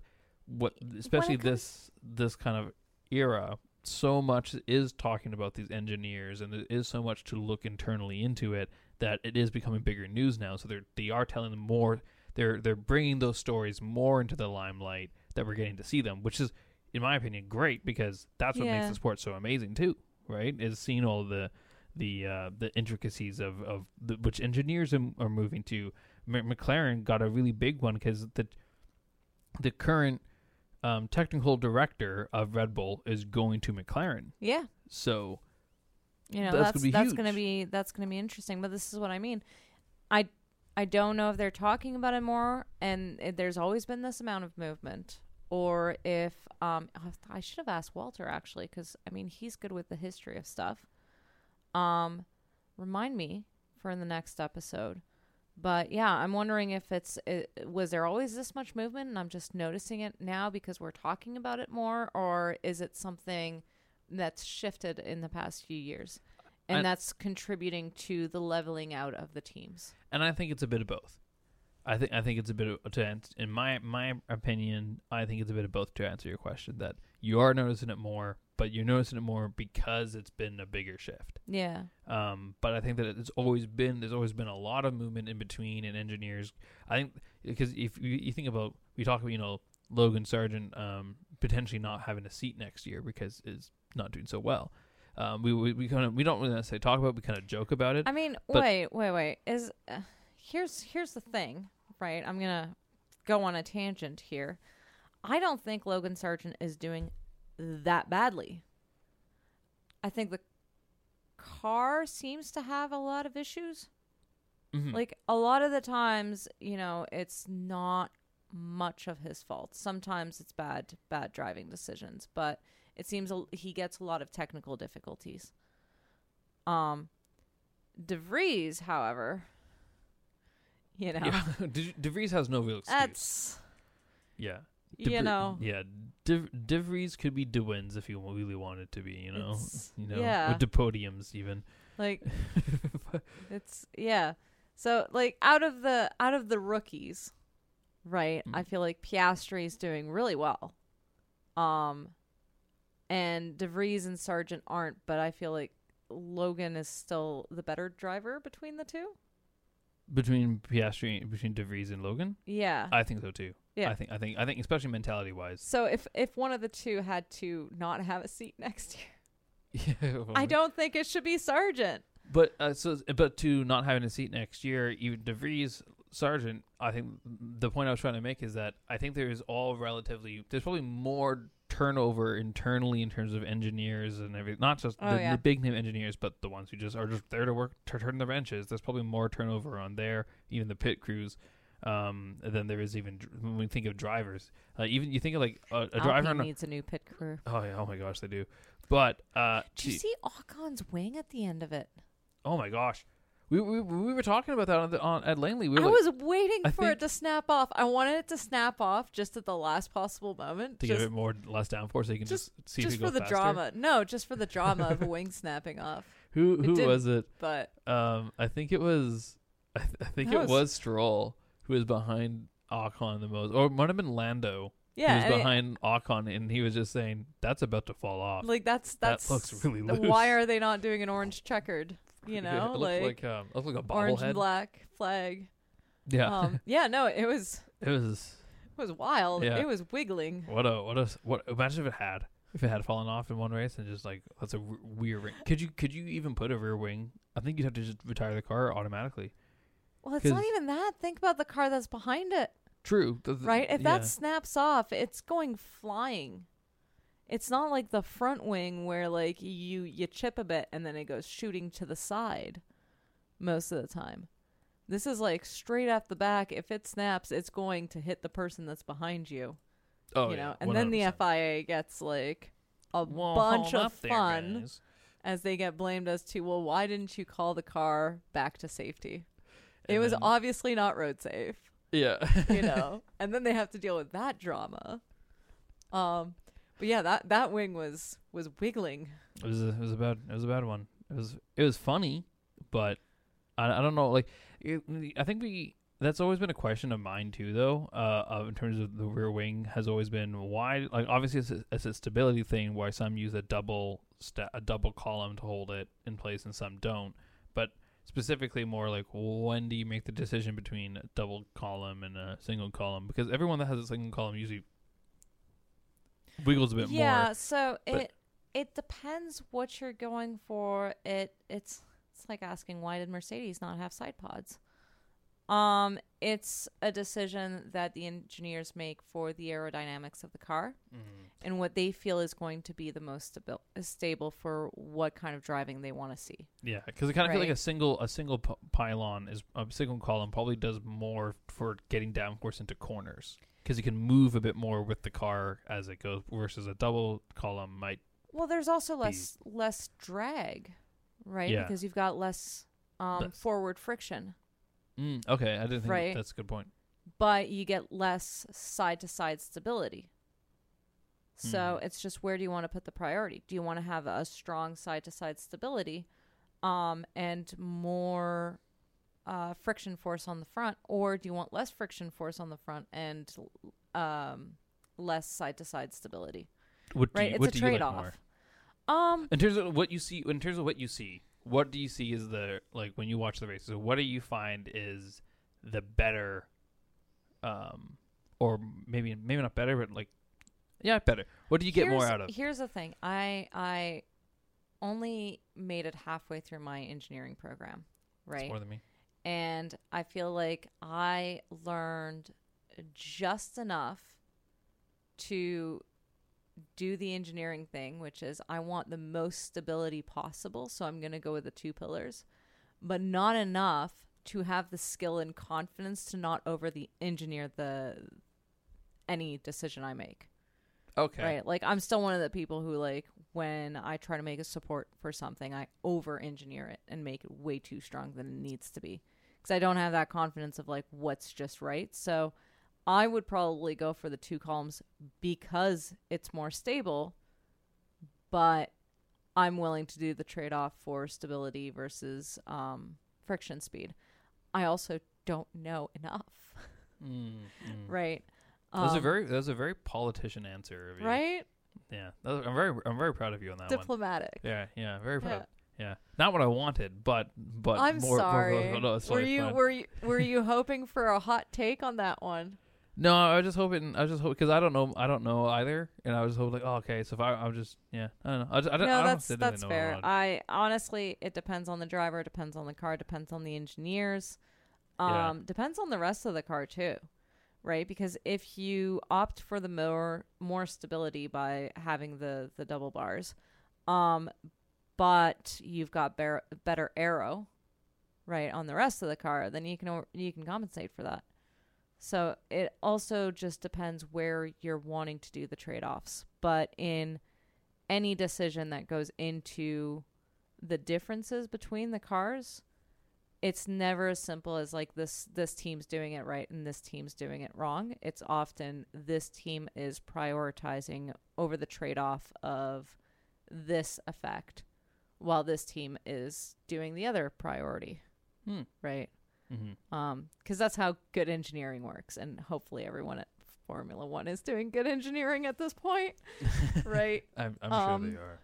what especially this this kind of era so much is talking about these engineers and there is so much to look internally into it that it is becoming bigger news now. So they're they are telling them more they're they're bringing those stories more into the limelight that we're getting to see them which is in my opinion great because that's what makes the sport so amazing too right? Is seeing all the the uh, the intricacies of of the, which engineers are, are moving to. M- McLaren got a really big one because the the current um, technical director of Red Bull is going to McLaren. Yeah. so You know, That's that's gonna be that's gonna be that's gonna be interesting. But this is what I mean. I I don't know if they're talking about it more, and it, there's always been this amount of movement, or if um I should have asked Walter actually, because I mean he's good with the history of stuff. Um, remind me for in the next episode. But yeah, I'm wondering if it's it, was there always this much movement, and I'm just noticing it now because we're talking about it more, or is it something that's shifted in the past few years, and I- that's contributing to the leveling out of the teams? and I think it's a bit of both. I think I think it's a bit of to in my my opinion. I think it's a bit of both to answer your question. That you are noticing it more, but you're noticing it more because it's been a bigger shift. Yeah, Um, but I think that it's always been there's always been a lot of movement in between and engineers. I think because if you, you think about we talk about you know Logan Sargeant um, potentially not having a seat next year because is not doing so well. Um, we we, we kind of we don't really necessarily talk about. it, We kind of joke about it. I mean, But- wait, wait, wait. Is uh, here's here's the thing, right? I'm gonna go on a tangent here. I don't think Logan Sargeant is doing that badly. I think the car seems to have a lot of issues. Mhm. Like a lot of the times, you know, it's not much of his fault. Sometimes it's bad bad driving decisions, but it seems a, he gets a lot of technical difficulties. Um De Vries, however, you know, Yeah. De, De Vries has no real excuse. that's yeah. you know, Yeah. De, De Vries could be De Wins if he really wanted to be, you know? It's- You know? yeah. Or De Podiums, even. like it's yeah. So like out of the out of the rookies, right? I Mm. feel like Piastri is doing really well. Um and De Vries and Sargeant aren't, but I feel like Logan is still the better driver between the two. between Piastri, between De Vries and Logan? Yeah. I think so too. Yeah. I think, I think, I think, especially mentality wise. so if if one of the two had to not have a seat next year, Yeah. I don't think it should be Sargeant. But uh, so, but to not having a seat next year, even De Vries, Sargeant, I think the point I was trying to make is that I think there is all relatively there's probably more turnover internally in terms of engineers and everything. Not just Oh, the, yeah. the big name engineers, but the ones who just are just there to work to turn the wrenches. There's probably more turnover on there, even the pit crews. Um, than there is even dr- when we think of drivers. Uh, even you think of like a, a driver. On needs a new pit crew. oh yeah, oh my gosh, they do. But uh, Did you see Ocon's wing at the end of it? oh my gosh, we, we we were talking about that on, the, on at Langley. We I like, was waiting I for it to snap off. I wanted it to snap off just at the last possible moment. to just give it more less downforce, so you can just, just- see just for the faster. drama. No, just for the drama of a wing snapping off. Who It who was it? But Um, I think it was, I, th- I think it was- was Stroll who was behind Ocon the most, or it might have been Lando yeah, who and was it- behind Ocon, and he was just saying that's about to fall off. like that's That that's looks really loose. Why are they not doing an orange checkered? You know, it like, looked like um, it looked like a orange and black flag. Yeah, Um, yeah, no, it was it was it was wild. Yeah. It was wiggling. what a what a what. Imagine if it had. If it had fallen off in one race and just like that's a weird ring. Could you could you even put a rear wing? I think you'd have to just retire the car automatically. Well, it's not even that. Think about the car that's behind it. True. th- th- right? If yeah. that snaps off, it's going flying. It's not like the front wing where like you you chip a bit and then it goes shooting to the side most of the time. This is like straight off the back. If it snaps, it's going to hit the person that's behind you. oh, you yeah, know, and then the FIA gets like a Well, bunch of up there, fun as they get blamed as to, well, why didn't you call the car back to safety? it was then- obviously not road safe Yeah. you know and then they have to deal with that drama um but yeah that that wing was was wiggling It was a, it was a bad it was a bad one. It was it was funny, but I, I don't know like it, I think we that's always been a question of mine too though. Uh, in terms of the rear wing has always been why like obviously it's a, it's a stability thing why some use a double sta- a double column to hold it in place and some don't. But specifically more like when do you make the decision between a double column and a single column because everyone that has a single column usually wiggles a bit more. yeah so but- it it depends what you're going for it it's it's like asking why did mercedes not have side pods um it's a decision that the engineers make for the aerodynamics of the car Mhm. and what they feel is going to be the most stabil- stable for what kind of driving they want to see Yeah, because I kind of feel like a single a single p- pylon is a single column probably does more for getting downforce into corners because you can move a bit more with the car as it goes versus a double column might. Well, there's also less less drag, right? Yeah. Because you've got less um, Less. forward friction, Mm, okay, I didn't think Right. that's a good point. but you get less side to side stability. So Hmm. it's just where do you want to put the priority? Do you want to have a strong side to side stability, um, and more uh, friction force on the front, or do you want less friction force on the front and um, less side to side stability? What Right, you, it's what a do you like? Um, In terms of what you see, in terms of what you see, what do you see is the like when you watch the races? What do you find is the better, um, or maybe maybe not better, but like, yeah, better. What do you get more out of? Here's the thing. I I only made it halfway through my engineering program, right? more than me. And I feel like I learned just enough to do the engineering thing, which is I want the most stability possible, so I'm going to go with the two pillars, but not enough to have the skill and confidence to not over the engineer the any decision I make Okay. right? Like I'm still one of the people who like when I try to make a support for something, I over engineer it and make it way too strong than it needs to be. Because I don't have that confidence of like what's just right. So I would probably go for the two columns because it's more stable, but I'm willing to do the trade off for stability versus um, friction speed. I also don't know enough, Mm, mm. right? That was a very that was a very politician answer of you. right Yeah. Was- I'm very I'm very proud of you on that one. diplomatic. Yeah, yeah, very proud. Yeah. Yeah, not what I wanted, but but I'm more, more- sorry. no, were you fine. were you were you hoping for a hot take on that one? No, I was just hoping. I was just hoping because I don't know. I don't know either, and I was hoping like, oh, okay. So if I, I'm just, yeah, I don't know. I, just, I, don't, I no, don't that's didn't that's fair. I honestly, it depends on the driver, depends on the car, depends on the engineers, um, Yeah. depends on the rest of the car too, right? Because if you opt for the more more stability by having the the double bars, um, but you've got bar- better aero, right, on the rest of the car, then you can you can compensate for that. So it also just depends where you're wanting to do the trade offs. But in any decision that goes into the differences between the cars, it's never as simple as like this this team's doing it right and this team's doing it wrong. It's often this team is prioritizing over the trade off of this effect while this team is doing the other priority, Hmm. right? Mm-hmm. um because that's how good engineering works and hopefully everyone at formula one is doing good engineering at this point right I'm, I'm Um, sure they are.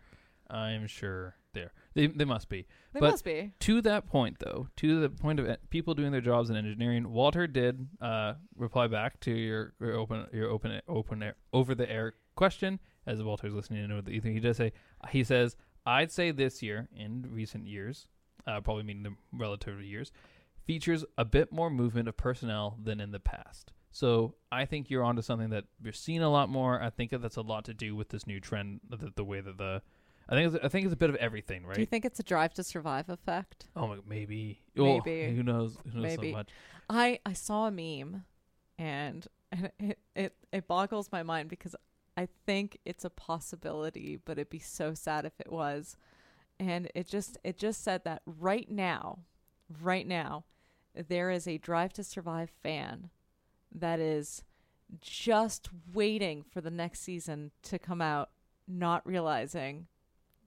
I'm sure they are. They they must be. they But- must be To that point, though, to the point of people doing their jobs in engineering, Walter did uh, reply back to your, your open your open open air, over the air question. As Walter's listening to know the ether, he does say he says I'd say this year in recent years, uh, probably meaning the relative years, features a bit more movement of personnel than in the past. So I think you're onto something that you're seeing a lot more. I think that that's a lot to do with this new trend, the, the way that the I think it's, I think it's a bit of everything, right? do you think it's a drive to survive effect Oh, my- maybe. Maybe. Oh, who knows? Who knows Maybe. so much? i i saw a meme and and it, it it boggles my mind because i think it's a possibility but it'd be so sad if it was and it just it just said that right now right now there is a drive to survive fan that is just waiting for the next season to come out not realizing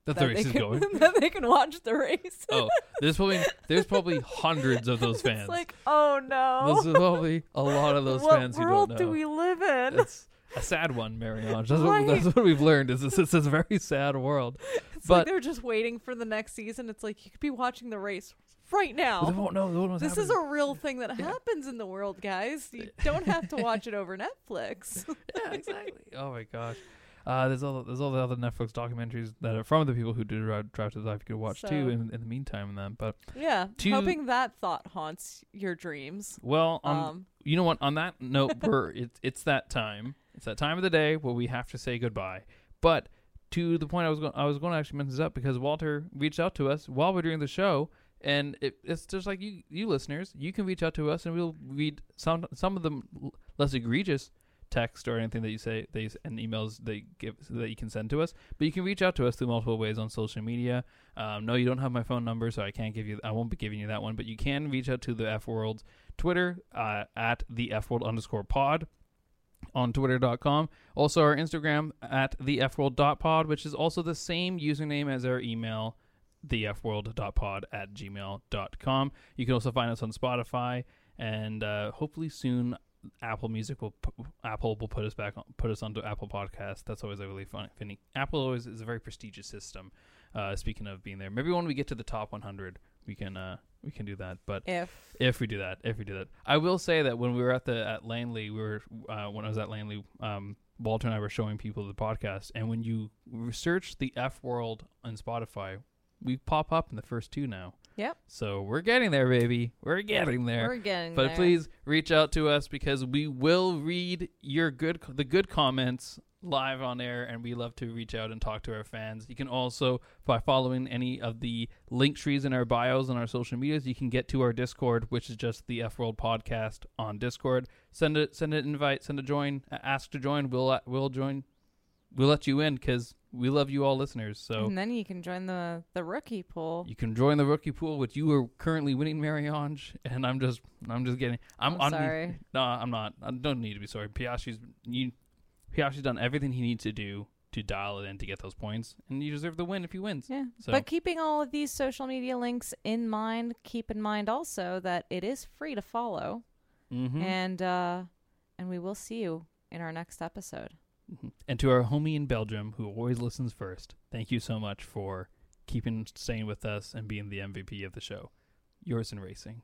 That the race they is can, going. that they can watch the race oh, there's probably there's probably hundreds of those it's fans. like oh no There's probably a lot of those what fans who world don't know. do we live in It's a sad one, Marie-Ange. That's, what, Right. that's what we've learned. Is this, is a very sad world. It's But- like they're just waiting for the next season. It's like you could be watching the race right But they now. won't know. They won't know This is a real thing that happens in the world, guys. You don't have to watch it over Netflix. yeah, exactly. Oh my gosh. Uh, there's all there's all the other Netflix documentaries that are from the people who did Drive, Drive to the Life you could watch So- too. In, in the meantime, and that. But yeah, To- hoping that thought haunts your dreams. well, on Um, you know what? On that note, we're it's it's that time. It's that time of the day where we have to say goodbye. But to the point, I was going I was going to actually mention this up because Walter reached out to us while we're doing the show, and it, it's just like you you listeners, you can reach out to us and we'll read some some of the less egregious text or anything that you say they and emails they give that you can send to us. But you can reach out to us through multiple ways on social media. Um, no you don't have my phone number so i can't give you i won't be giving you that one but you can reach out to the f world Twitter uh, at the F World underscore pod on twitter.com. Also, our Instagram at the F pod, which is also the same username as our email, the F World dot pod at gmail.com. You can also find us on Spotify, and uh, hopefully soon. Apple Music will pu- Apple will put us back on, put us onto Apple Podcast. That's always a really fun. Funny. Apple always is a very prestigious system. Uh, speaking of being there, maybe when we get to the top 100, we can uh, we can do that. But if if we do that, if we do that, I will say that when we were at the at Langley, we were uh, when I was at Langley, um, Walter and I were showing people the podcast, and when you search the F World on Spotify, we pop up in the first two now. Yep. So we're getting there, baby. We're getting there. we're getting but there. please reach out to us because we will read your good the good comments live on air and we love to reach out and talk to our fans you can also by following any of the link trees in our bios on our social medias you can get to our discord which is just the f world podcast on discord send it send an invite send a join ask to join we'll uh, we'll join we'll let you in because we love you all listeners. So and then you can join the the rookie pool. you can join the rookie pool, which you are currently winning, Marie-Ange, and I'm just I'm just getting I'm, I'm sorry. No, I'm not. I don't need to be sorry. Piastri's you Piastri's done everything he needs to do to dial it in to get those points, and you deserve the win if he wins. Yeah. So- But keeping all of these social media links in mind, keep in mind also that it is free to follow. Mm-hmm. And uh and we will see you in our next episode. Mhm. And to our homie in Belgium who always listens first, thank you so much for keeping staying with us and being the MVP of the show. Yours in racing.